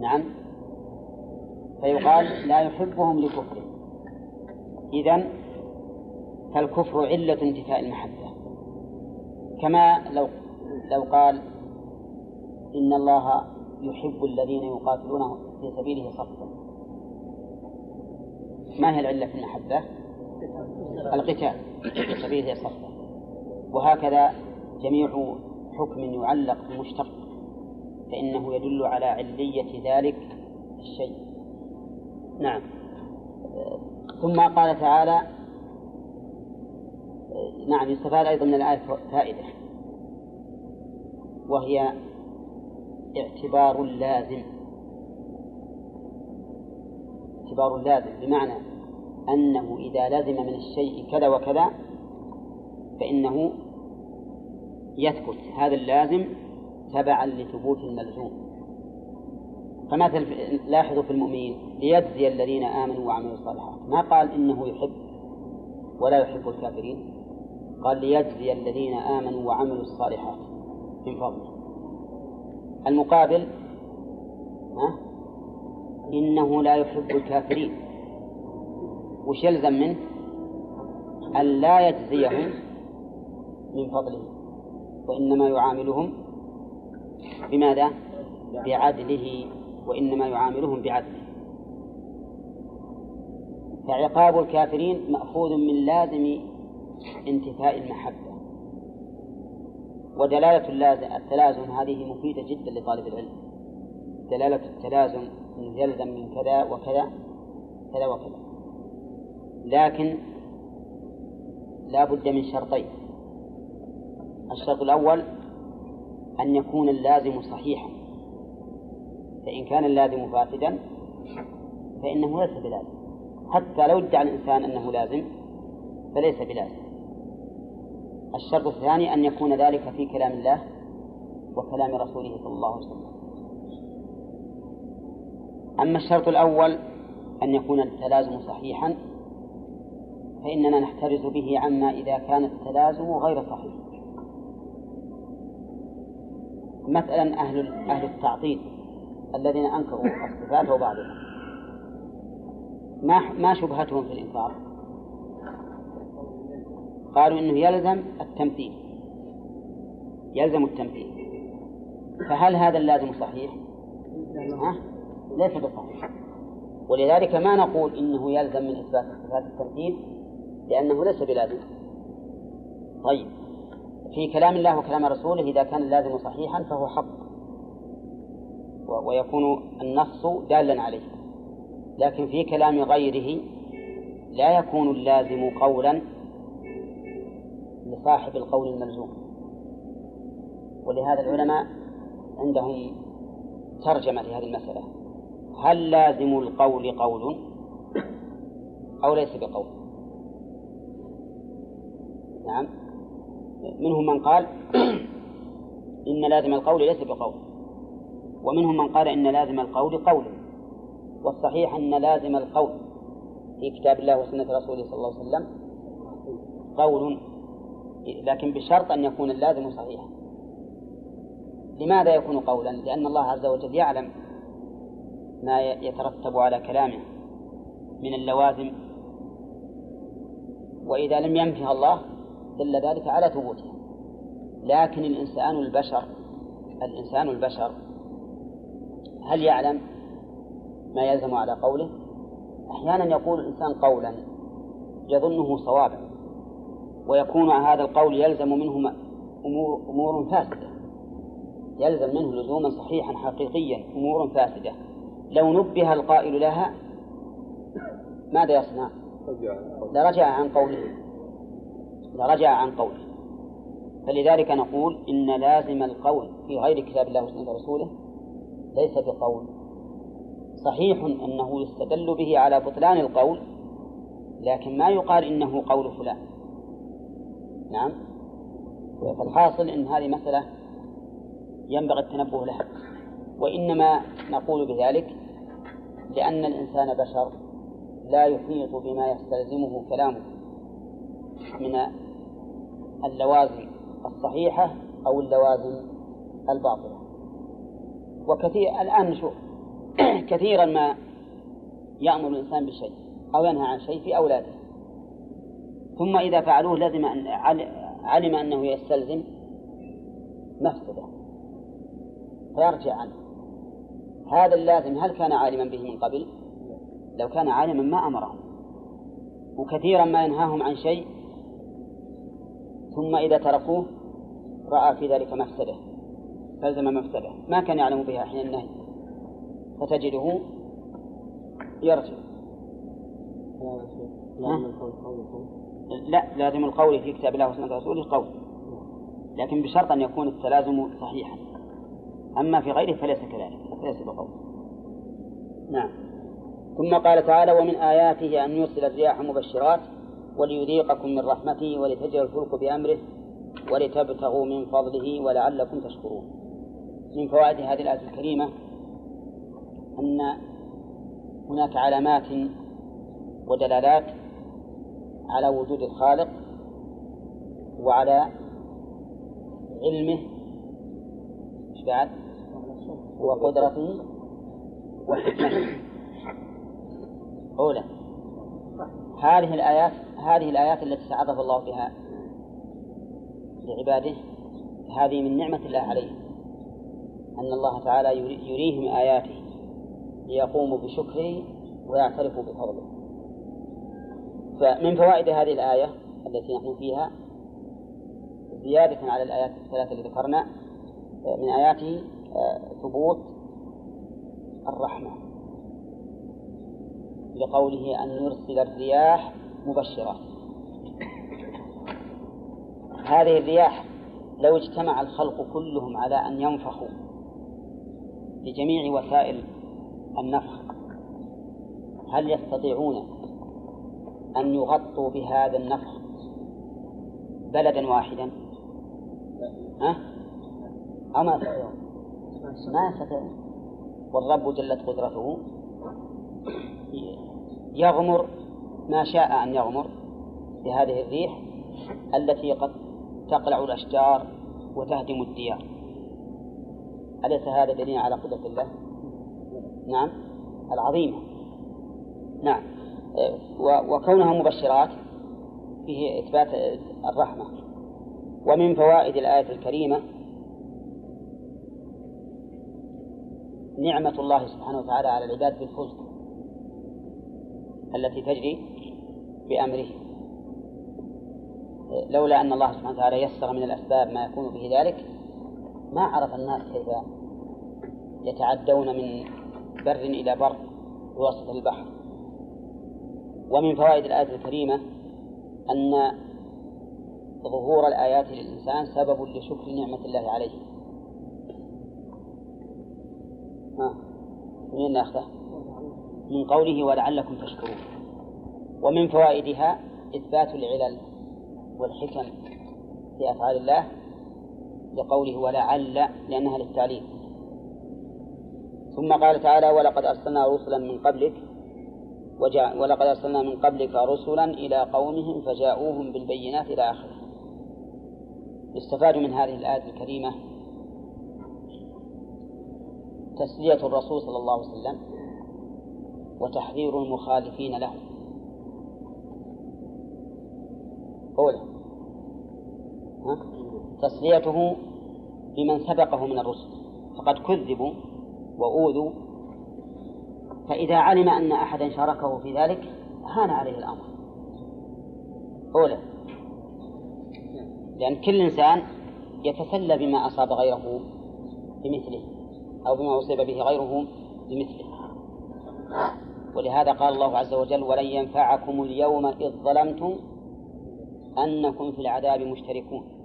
نعم. فيقال لا يحبهم لكفرهم إذن فالكفر علة انتفاء المحبة. كما لو لو قال إن الله يحب الذين يقاتلون في سبيله صفا. ما هي العلة في المحبة؟ القتال في سبيله صفا. وهكذا جميع حكم يعلق بمشتق فإنه يدل على علية ذلك الشيء. نعم. ثم قال تعالى نعم يستفاد أيضا من الآية فائدة. وهي اعتبار اللازم اعتبار اللازم بمعنى أنه إذا لزم من الشيء كذا وكذا فإنه يثبت هذا اللازم تبعا لثبوت الملزوم. فمثل لاحظوا في المؤمنين ليجزي الذين آمنوا وعملوا الصالحات. ما قال إنه يحب ولا يحب الكافرين؟ قال ليجزي الذين آمنوا وعملوا الصالحات من فضله. المقابل ها؟ إنه لا يحب الكافرين. وش يلزم منه؟ أن لا يجزيهم من فضله. وإنما يعاملهم بماذا؟ بعدله وإنما يعاملهم بعدله. فعقاب الكافرين مأخوذ من لازم انتفاء المحبة. ودلالة التلازم هذه مفيدة جدا لطالب العلم. دلالة التلازم أنه يلزم من كذا وكذا كذا وكذا. لكن لا بد من شرطين. الشرط الأول أن يكون اللازم صحيحا. فإن كان اللازم فاسدا فإنه ليس بلازم. حتى لو ادعى الإنسان أنه لازم فليس بلازم. الشرط الثاني أن يكون ذلك في كلام الله وكلام رسوله صلى الله عليه وسلم. أما الشرط الأول أن يكون التلازم صحيحا فإننا نحترز به عما إذا كان التلازم غير صحيح. مثلا أهل أهل التعطيل الذين أنكروا الصفات وبعضها ما ما شبهتهم في الإنكار؟ قالوا إنه يلزم التمثيل يلزم التمثيل فهل هذا اللازم صحيح؟ ها؟ ليس بصحيح ولذلك ما نقول إنه يلزم من إثبات صفات التمثيل لأنه ليس بلازم طيب في كلام الله وكلام رسوله إذا كان اللازم صحيحا فهو حق. ويكون النص دالا عليه. لكن في كلام غيره لا يكون اللازم قولا لصاحب القول الملزوم. ولهذا العلماء عندهم ترجمة لهذه المسألة. هل لازم القول قول أو ليس بقول؟ نعم. منهم من قال *clears throat* إن لازم القول ليس بقول. ومنهم من قال إن لازم القول قول. والصحيح أن لازم القول في كتاب الله وسنة رسوله صلى الله عليه وسلم قول لكن بشرط أن يكون اللازم صحيحا. لماذا يكون قولا؟ لأن الله عز وجل يعلم ما يترتب على كلامه من اللوازم. وإذا لم ينفها الله دل ذلك على ثبوتها لكن الإنسان البشر الإنسان البشر هل يعلم ما يلزم على قوله؟ أحيانا يقول الإنسان قولا يظنه صوابا ويكون هذا القول يلزم منه أمور, أمور فاسدة. يلزم منه لزوما صحيحا حقيقيا أمور فاسدة. لو نبه القائل لها ماذا يصنع؟ لرجع عن قوله. لرجع عن قوله. فلذلك نقول إن لازم القول في غير كتاب الله وسنة رسوله ليس بقول. صحيح أنه يستدل به على بطلان القول لكن ما يقال إنه قول فلان. نعم؟ فالحاصل أن هذه مسألة ينبغي التنبه لها. وإنما نقول بذلك لأن الإنسان بشر لا يحيط بما يستلزمه كلامه. من اللوازم الصحيحة أو اللوازم الباطلة. وكثير الآن نشوف *clears throat* كثيرا ما يأمر الإنسان بشيء أو ينهى عن شيء في أولاده. ثم إذا فعلوه لازم أن علم أنه يستلزم مفسدة. فيرجع عنه. هذا اللازم هل كان عالما به من قبل؟ لو كان عالما ما أمرهم وكثيرا ما ينهاهم عن شيء ثم إذا تركوه رأى في ذلك مفسدة فلزم مفسدة ما كان يعلم بها حين النهي فتجده يرجع. لا لازم القول في كتاب الله وسنة رسوله قول لكن بشرط أن يكون التلازم صحيحا. أما في غيره فليس كذلك ليس بقول. نعم. ثم قال تعالى ومن آياته أن يرسل الرياح مبشرات وليذيقكم من رحمته ولتجري الفلك بأمره ولتبتغوا من فضله ولعلكم تشكرون. من فوائد هذه الآية الكريمة أن هناك علامات ودلالات على وجود الخالق وعلى علمه. بعد؟ وقدرته وحكمته. أولى. هذه الآيات هذه الآيات التي تعرف الله بها لعباده هذه من نعمة الله عليهم أن الله تعالى يريهم آياته ليقوموا بشكره ويعترفوا بفضله. فمن فوائد هذه الآية التي نحن فيها زيادة على الآيات الثلاثة اللي ذكرنا من آياته ثبوت الرحمة. لقوله أن يرسل الرياح مبشرات هذه الرياح لو اجتمع الخلق كلهم على أن ينفخوا بجميع وسائل النفخ هل يستطيعون أن يغطوا بهذا النفخ بلدا واحدا؟ ها؟ أو ما يستطيعون؟ ما يستطيعون. والرب جلت قدرته يغمر ما شاء أن يغمر بهذه الريح التي قد تقلع الأشجار وتهدم الديار. أليس هذا دليل على قدرة الله؟ نعم العظيمة. نعم. وكونها مبشرات فيه إثبات الرحمة. ومن فوائد الآية الكريمة نعمة الله سبحانه وتعالى على العباد بالفلك التي تجري بأمره. لولا أن الله سبحانه وتعالى يسر من الأسباب ما يكون به ذلك ما عرف الناس كيف يتعدون من بر إلى بر بواسطة البحر. ومن فوائد الآية الكريمة أن ظهور الآيات للإنسان سبب لشكر نعمة الله عليه. ها منين ناخذه؟ من قوله ولعلكم تشكرون. ومن فوائدها إثبات العلل والحكم في أفعال الله لقوله ولعل لأنها للتعليم ثم قال تعالى ولقد أرسلنا رسلا من قبلك وجاء ولقد أرسلنا من قبلك رسلا إلى قومهم فجاءوهم بالبينات إلى آخره. يستفاد من هذه الآية الكريمة تسلية الرسول صلى الله عليه وسلم. وتحذير المخالفين له. أولا تسليته بمن سبقه من الرسل. فقد كذبوا وأوذوا فإذا علم أن أحدا شاركه في ذلك هان عليه الأمر. أولا لأن كل إنسان يتسلى بما أصاب غيره بمثله أو بما أصيب به غيره بمثله. ولهذا قال الله عز وجل ولن ينفعكم اليوم إذ ظلمتم أنكم في العذاب مشتركون